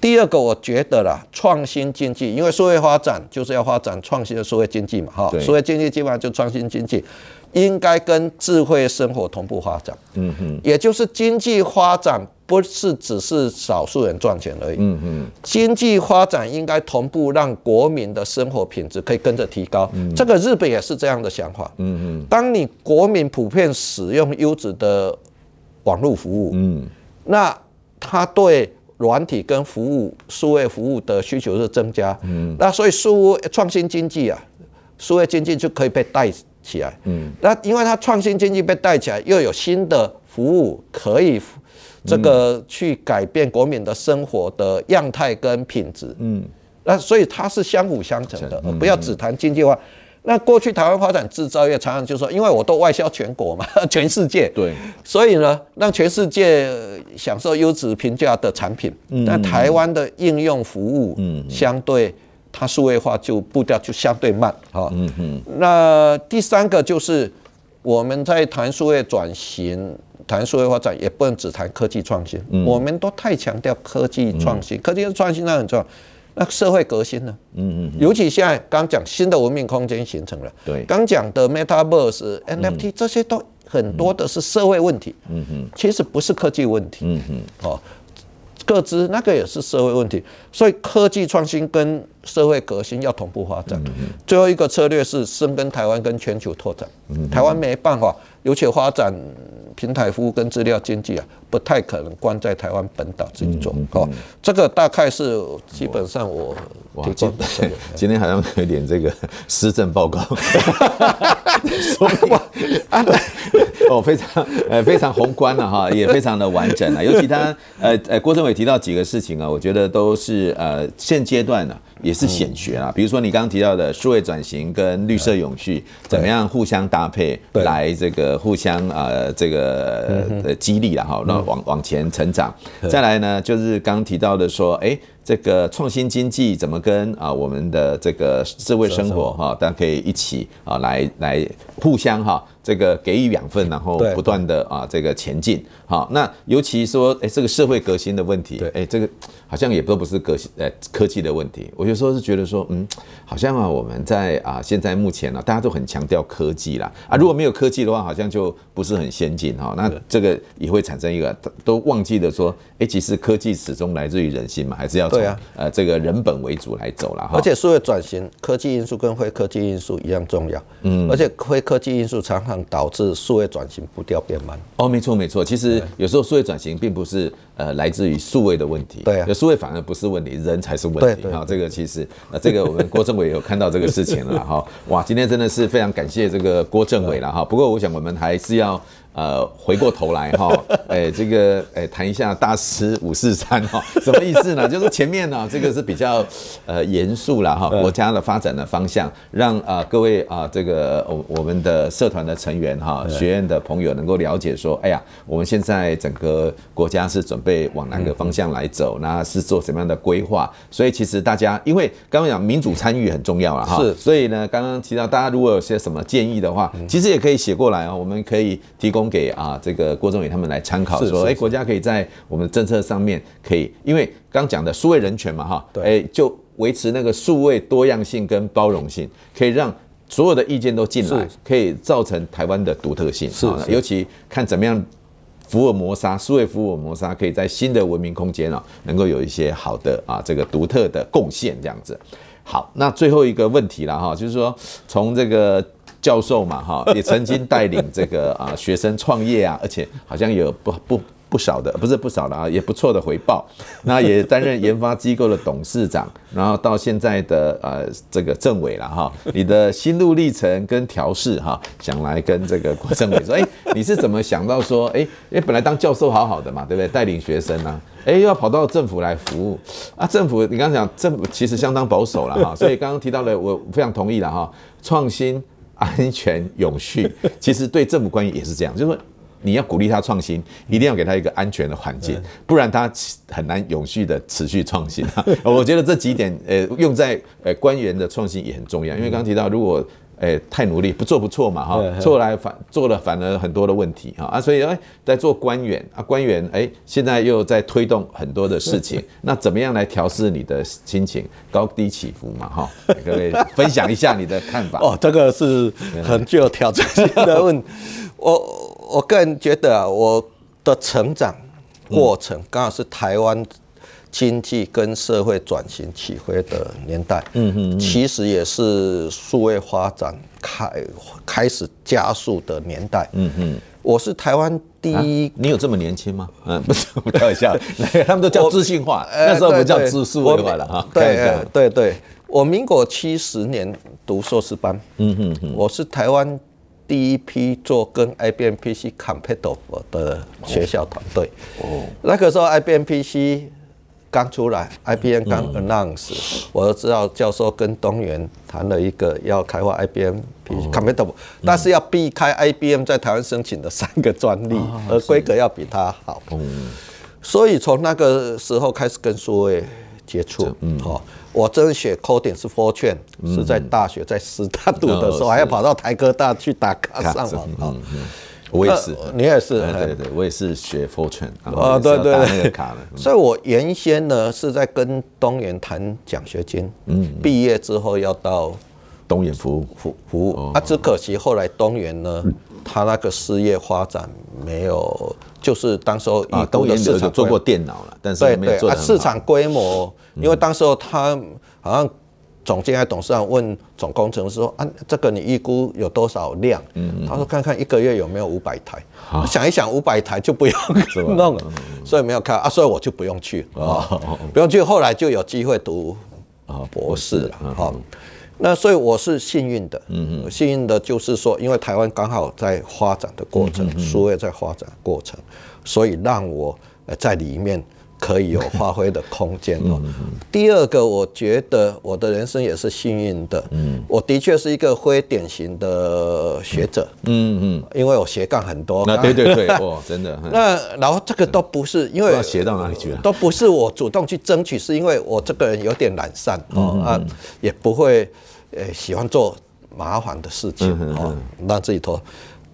第二个，我觉得啦，创新经济，因为社会发展就是要发展创新的数位经济嘛，哈，数位经济基本上就创新经济，应该跟智慧生活同步发展。嗯哼，也就是经济发展不是只是少数人赚钱而已。嗯哼，经济发展应该同步让国民的生活品质可以跟着提高。嗯，这个日本也是这样的想法。嗯哼，当你国民普遍使用优质的网络服务，嗯，那他对软体跟服务、数位服务的需求是增加，嗯，那所以数位创新经济啊，数位经济就可以被带起来，嗯，那因为它创新经济被带起来，又有新的服务可以这个去改变国民的生活的样态跟品质，嗯，那所以它是相辅相成的，不要只谈经济化。那过去台湾发展制造业，常常就说，因为我都外销全国嘛，[laughs] 全世界，对，所以呢，让全世界享受优质平价的产品。但台湾的应用服务，嗯相对它数位化就步调就相对慢。哈，嗯嗯，那第三个就是我们在谈数位转型、谈数位发展，也不能只谈科技创新。我们都太强调科技创新，科技创新那很重要。那社会革新呢？嗯嗯，尤其现在刚讲新的文明空间形成了，对，刚讲的 Metaverse、NFT 这些都很多的是社会问题，嗯哼，其实不是科技问题，嗯哼，哦，各自那个也是社会问题，所以科技创新跟社会革新要同步发展。最后一个策略是深耕台湾跟全球拓展，台湾没办法，尤其发展。平台服务跟资料经济啊，不太可能关在台湾本岛这一种哦。这个大概是基本上我提供的。[laughs] 今天好像有点这个施政报告，[laughs] 说啊，哦，非常呃非常宏观了哈，也非常的完整啊。尤其他呃呃郭政委提到几个事情啊，我觉得都是呃现阶段呢。也是显学啊，比如说你刚刚提到的数位转型跟绿色永续怎么样互相搭配，来这个互相呃这个呃激励了哈，那往往前成长。再来呢，就是刚刚提到的说，哎。这个创新经济怎么跟啊我们的这个智慧生活哈，大家可以一起啊来来互相哈这个给予养分，然后不断的啊这个前进。好，那尤其说哎这个社会革新的问题，哎这个好像也都不是革新呃科技的问题。我有时候是觉得说，嗯，好像啊我们在啊现在目前呢，大家都很强调科技啦啊，如果没有科技的话，好像就不是很先进哈。那这个也会产生一个都忘记了说，哎其实科技始终来自于人心嘛，还是要。从啊，呃，这个人本为主来走了哈。而且社会转型，科技因素跟非科技因素一样重要。嗯，而且非科技因素常常导致数位转型步调变慢。哦，没错没错。其实有时候数位转型并不是呃来自于数位的问题。对啊，数位反而不是问题，人才是问题。对对。好，这个其实呃，这个我们郭政委有看到这个事情了哈。哇，今天真的是非常感谢这个郭政委了哈。不过我想我们还是要。呃，回过头来哈，[laughs] 哎，这个哎，谈一下大师五四三哈，[laughs] 什么意思呢？就是前面呢，这个是比较呃严肃了哈，国家的发展的方向，让啊各位啊这个我我们的社团的成员哈，学院的朋友能够了解说，哎呀，我们现在整个国家是准备往哪个方向来走，那是做什么样的规划？所以其实大家因为刚刚讲民主参与很重要了哈，是，所以呢，刚刚提到大家如果有些什么建议的话，其实也可以写过来啊，我们可以提供。给啊，这个郭政委他们来参考，说，哎，国家可以在我们的政策上面可以，因为刚讲的数位人权嘛，哈，哎，就维持那个数位多样性跟包容性，可以让所有的意见都进来，可以造成台湾的独特性。是，尤其看怎么样福尔摩沙，数位福尔摩沙可以在新的文明空间啊，能够有一些好的啊，这个独特的贡献，这样子。好，那最后一个问题了哈，就是说从这个。教授嘛，哈，[laughs] 也曾经带领这个啊学生创业啊，而且好像有不不不少的，不是不少的啊，也不错的回报。那也担任研发机构的董事长，然后到现在的呃这个政委了哈。你的心路历程跟调试哈，想来跟这个郭政委说，哎，你是怎么想到说，哎哎，本来当教授好好的嘛，对不对？带领学生啊，哎，又要跑到政府来服务啊？政府你刚刚讲政府其实相当保守了哈，所以刚刚提到了，我非常同意了哈，创新。安全永续，[laughs] 其实对政府官员也是这样，就是说你要鼓励他创新，一定要给他一个安全的环境，不然他很难永续的持续创新。我觉得这几点，呃，用在呃官员的创新也很重要，因为刚刚提到，如果哎，太努力，不做不错嘛，哈，做来反做了反而很多的问题，哈啊，所以哎，在做官员啊，官员哎，现在又在推动很多的事情，[laughs] 那怎么样来调试你的心情，高低起伏嘛，哈，各位分享一下你的看法。[laughs] 哦，这个是很具有挑战性的问，[laughs] 我我个人觉得啊，我的成长过程刚好是台湾。经济跟社会转型起飞的年代，嗯嗯，其实也是数位发展开开始加速的年代，嗯嗯。我是台湾第一，你有这么年轻吗？嗯，[laughs] 不是，我开玩笑，[laughs] 他们都叫资讯化，那时候不叫资数位化了哈。对对对，我民国七十年读硕士班，嗯嗯嗯，我是台湾第一批做跟 IBM PC compatible 的学校团队。哦，那个时候 IBM PC。刚出来，IBM 刚 announce，、嗯、我都知道教授跟东元谈了一个要开发 IBM compatible，、哦、但是要避开 IBM 在台湾申请的三个专利，哦、而规格要比它好。嗯、所以从那个时候开始跟数位接触。嗯，好，我真学 coding 是 Fortran，、嗯、是在大学在师大读的时候，还要跑到台科大去打卡上网。嗯嗯我也是，你也是，对对对，我也是学 Fortran 啊，对对对，所以，我原先呢是在跟东元谈奖学金，嗯，毕业之后要到东元服务。服服务，啊，只可惜后来东元呢，他那个事业发展没有，就是当时候啊，东元有做过电脑了，但是没有做啊，市场规模，因为当时候他好像。总监还董事长问总工程师说：“啊，这个你预估有多少量？”他说：“看看一个月有没有五百台。”想一想，五百台就不用 [laughs] 弄了，所以没有看啊，所以我就不用去啊，不用去。后来就有机会读博士了。好，那所以我是幸运的，嗯嗯幸运的就是说，因为台湾刚好在发展的过程，数位在发展的过程，所以让我在里面。可以有发挥的空间哦。第二个，我觉得我的人生也是幸运的。嗯，我的确是一个非典型的学者。嗯嗯，因为我斜杠很多。那对对对，[laughs] 哇，真的。那然后这个都不是因为要斜到哪里去了？都不是我主动去争取，是因为我这个人有点懒散哦啊，也不会呃喜欢做麻烦的事情哦，让自己拖。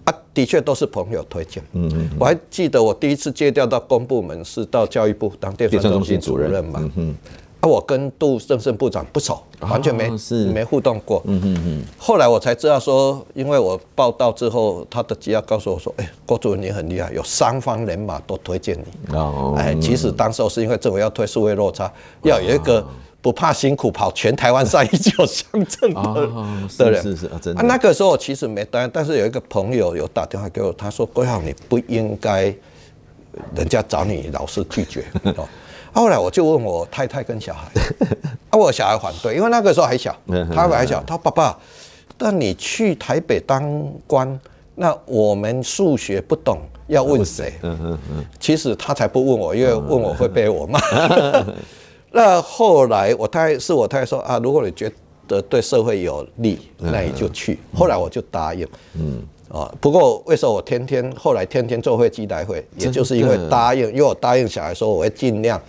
啊，的确都是朋友推荐。嗯嗯，我还记得我第一次借调到公部门是到教育部当电算中心主任嘛。嗯嗯。啊，我跟杜正胜部长不熟，完全没没互动过。嗯嗯嗯。后来我才知道说，因为我报道之后，他的机要告诉我说：“哎，郭主任你很厉害，有三方人马都推荐你。”哦。哎，其实当时候是因为政府要推数位落差，要有一个。不怕辛苦跑全台湾上一九乡镇的的人，是是啊，真的。那个时候我其实没答应，但是有一个朋友有打电话给我，他说：“郭耀，你不应该人家找你老是拒绝。”哦，[laughs] 后来我就问我太太跟小孩，[laughs] 啊，我小孩反对，因为那个时候还小，他还小，他说：“爸爸，但你去台北当官，那我们数学不懂，要问谁？”嗯嗯嗯。其实他才不问我，因为问我会被我骂。[laughs] 那后来我太太是我太太说啊，如果你觉得对社会有利，那你就去。后来我就答应。嗯啊，不过为什么我天天后来天天坐飞机来回，也就是因为答应，因为我答应小孩说我会尽量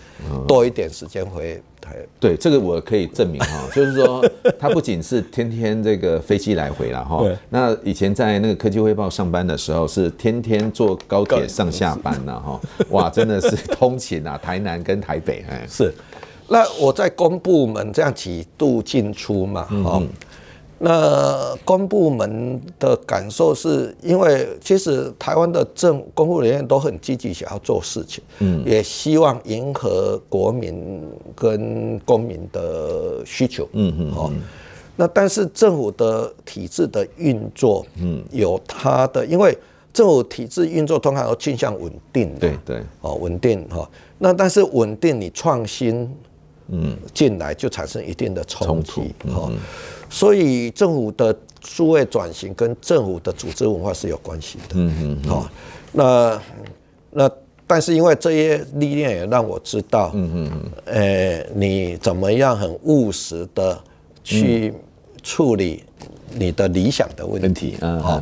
多一点时间回台。对，这个我可以证明哈，[laughs] 就是说他不仅是天天这个飞机来回了哈，那以前在那个科技汇报上班的时候是天天坐高铁上下班了哈，[laughs] 哇，真的是通勤啊，台南跟台北哎是。那我在公部门这样几度进出嘛，哈，那公部门的感受是因为其实台湾的政公务人员都很积极想要做事情，嗯，也希望迎合国民跟公民的需求，嗯嗯，好，那但是政府的体制的运作，嗯，有它的，因为政府体制运作通常都倾向稳定，对对，哦，稳定哈，那但是稳定你创新。嗯，进来就产生一定的冲突，哈，所以政府的数位转型跟政府的组织文化是有关系的，嗯嗯，好，那那但是因为这些历练也让我知道，嗯嗯嗯，呃，你怎么样很务实的去处理你的理想的问题，嗯，好，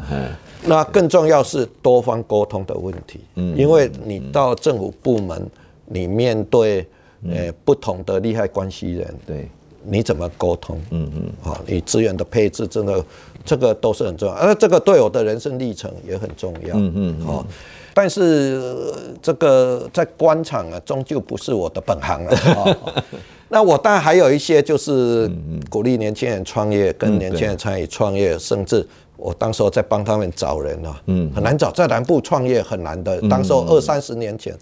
那更重要是多方沟通的问题，嗯，因为你到政府部门，你面对。呃，不同的利害关系人，对，你怎么沟通？嗯嗯，好，你资源的配置，真的这个都是很重要，而这个对我的人生历程也很重要。嗯嗯，好，但是这个在官场啊，终究不是我的本行 [laughs] 了。那我当然还有一些就是鼓励年轻人创业，跟年轻人参与创业，甚至我当时候在帮他们找人啊，嗯，很难找，在南部创业很难的。当时候二三十年前。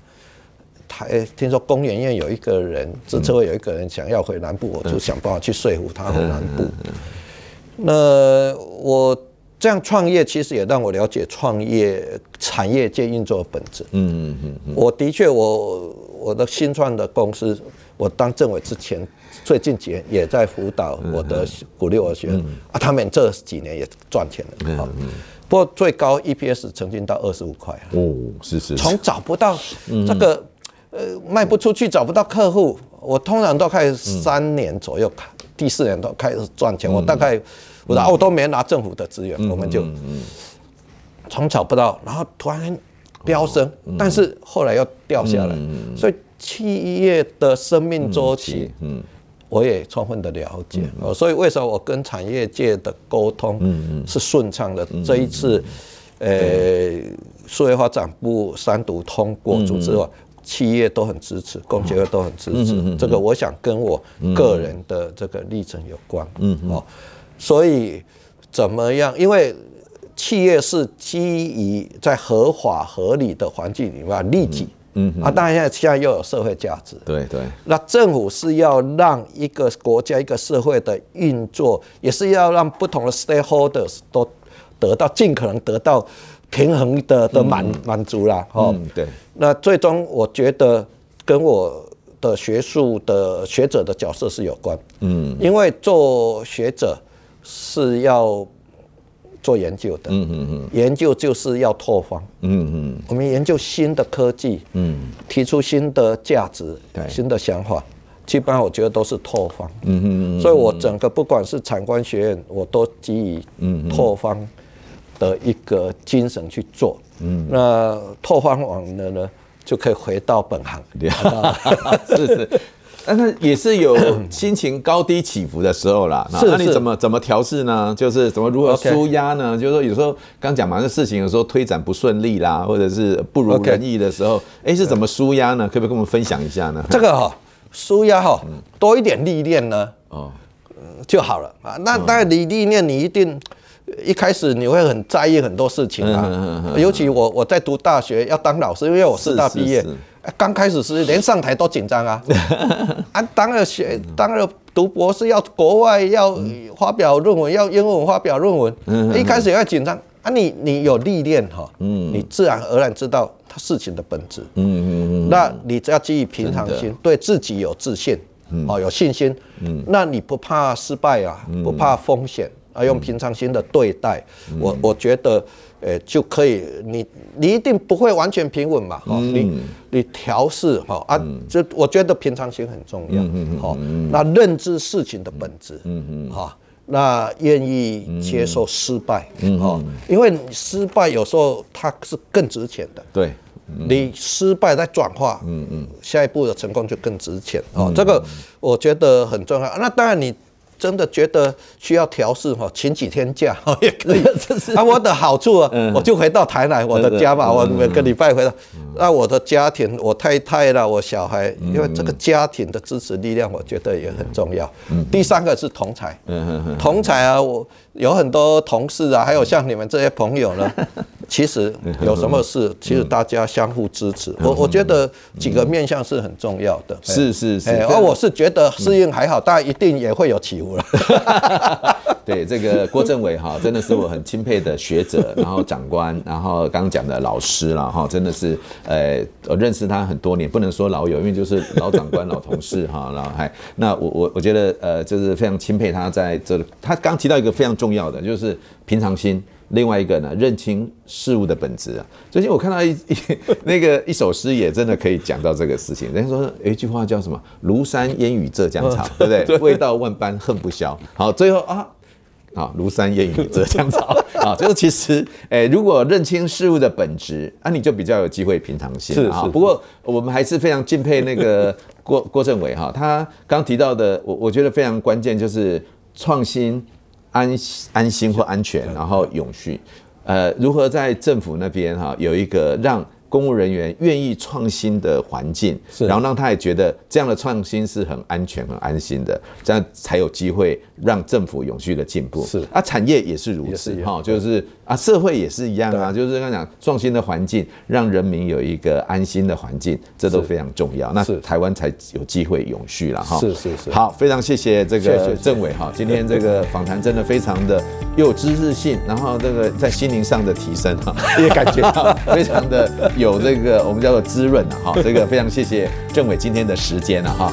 哎，听说工研院有一个人，资策会有一个人想要回南部，我就想办法去说服他回南部。那我这样创业，其实也让我了解创业产业界运作的本质。嗯嗯嗯。我的确，我我的新创的公司，我当政委之前，最近几年也在辅导我的鼓励我的学生啊，他们这几年也赚钱了。不过最高 EPS 曾经到二十五块。哦，是是。从找不到这个。呃，卖不出去，找不到客户，我通常都开始三年左右，第四年都开始赚钱。我大概，我我都没拿政府的资源，我们就从找不到，然后突然飙升，但是后来又掉下来。所以企业的生命周期，我也充分的了解。所以为什么我跟产业界的沟通是顺畅的？这一次，呃，数位发展部三读通过组织法。企业都很支持，工协会都很支持。这个我想跟我个人的这个历程有关。嗯哦，所以怎么样？因为企业是基于在合法合理的环境里面利己。嗯啊，当然现在现在又有社会价值。对对。那政府是要让一个国家一个社会的运作，也是要让不同的 stakeholders 都得到尽可能得到。平衡的的满满足啦，哦，对。那最终我觉得跟我的学术的学者的角色是有关，嗯，因为做学者是要做研究的，嗯嗯嗯，研究就是要拓荒，嗯嗯，我们研究新的科技，嗯，提出新的价值，对，新的想法，基本上我觉得都是拓荒，嗯嗯嗯，所以我整个不管是产官学院，我都基于嗯。拓荒。的一个精神去做，嗯，那拓荒网的呢，就可以回到本行，[laughs] 是是，但是也是有心情高低起伏的时候啦。[laughs] 是，那你怎么怎么调试呢？就是怎么如何舒压呢？就是说有时候刚讲嘛，这事情有时候推展不顺利啦，或者是不如人意的时候，哎，是怎么舒压呢？可不可以跟我们分享一下呢？[laughs] 这个哈，舒压哈，多一点历练呢，哦，就好了啊。那当然你历练，你一定。一开始你会很在意很多事情啊，尤其我我在读大学要当老师，因为我师大毕业，刚开始是连上台都紧张啊，[laughs] 啊，当了学当了读博士要国外要发表论文，要英文发表论文，一开始也会紧张。啊，你你有历练哈，你自然而然知道他事情的本质，嗯嗯嗯那你只要基于平常心，对自己有自信，哦，有信心，那你不怕失败啊，不怕风险。啊，用平常心的对待，嗯、我我觉得，呃、欸，就可以，你你一定不会完全平稳嘛，哈、嗯，你你调试哈啊，就我觉得平常心很重要，好，那认知事情的本质，嗯嗯，哈，那愿意接受失败，嗯哈，因为失败有时候它是更值钱的，对，你失败再转化，嗯嗯，下一步的成功就更值钱，哦，这个我觉得很重要，那当然你。真的觉得需要调试哈，请几天假 [laughs] 也可以。啊，我的好处啊，我就回到台南我的家嘛，我每个礼拜回到。那我的家庭，我太太啦，我小孩，因为这个家庭的支持力量，我觉得也很重要。第三个是同才，同才啊，我有很多同事啊，还有像你们这些朋友呢。其实有什么事，其实大家相互支持。我我觉得几个面向是很重要的。是是是。而我是觉得适应还好，但一定也会有起伏了。[laughs] 对，这个郭政委哈，真的是我很钦佩的学者，然后长官，然后刚刚讲的老师了哈，真的是呃，我认识他很多年，不能说老友，因为就是老长官、老同事哈，然后还那我我我觉得呃，就是非常钦佩他在这里。他刚提到一个非常重要的，就是平常心。另外一个呢，认清事物的本质啊。最近我看到一 [laughs] 一那个一首诗，也真的可以讲到这个事情。人家说有一句话叫什么“庐山烟雨浙江潮”，[laughs] 对不对？味道万般恨不消。好，最后啊，啊，庐山烟雨浙江潮啊，[laughs] 就是其实，哎，如果认清事物的本质，啊，你就比较有机会平常心啊。不过我们还是非常敬佩那个郭郭政委哈，他刚提到的，我我觉得非常关键，就是创新、安安心或安全，然后永续，呃，如何在政府那边哈有一个让。公务人员愿意创新的环境，然后让他也觉得这样的创新是很安全、很安心的，这样才有机会让政府永续的进步。是啊，产业也是如此哈，就是啊，社会也是一样啊，就是刚刚讲创新的环境，让人民有一个安心的环境，这都非常重要。那台湾才有机会永续了哈。是是是。好，非常谢谢这个政委哈，今天这个访谈真的非常的有知识性，然后这个在心灵上的提升哈，[laughs] 也感觉到非常的。有这个我们叫做滋润了哈，这个非常谢谢政委今天的时间了哈。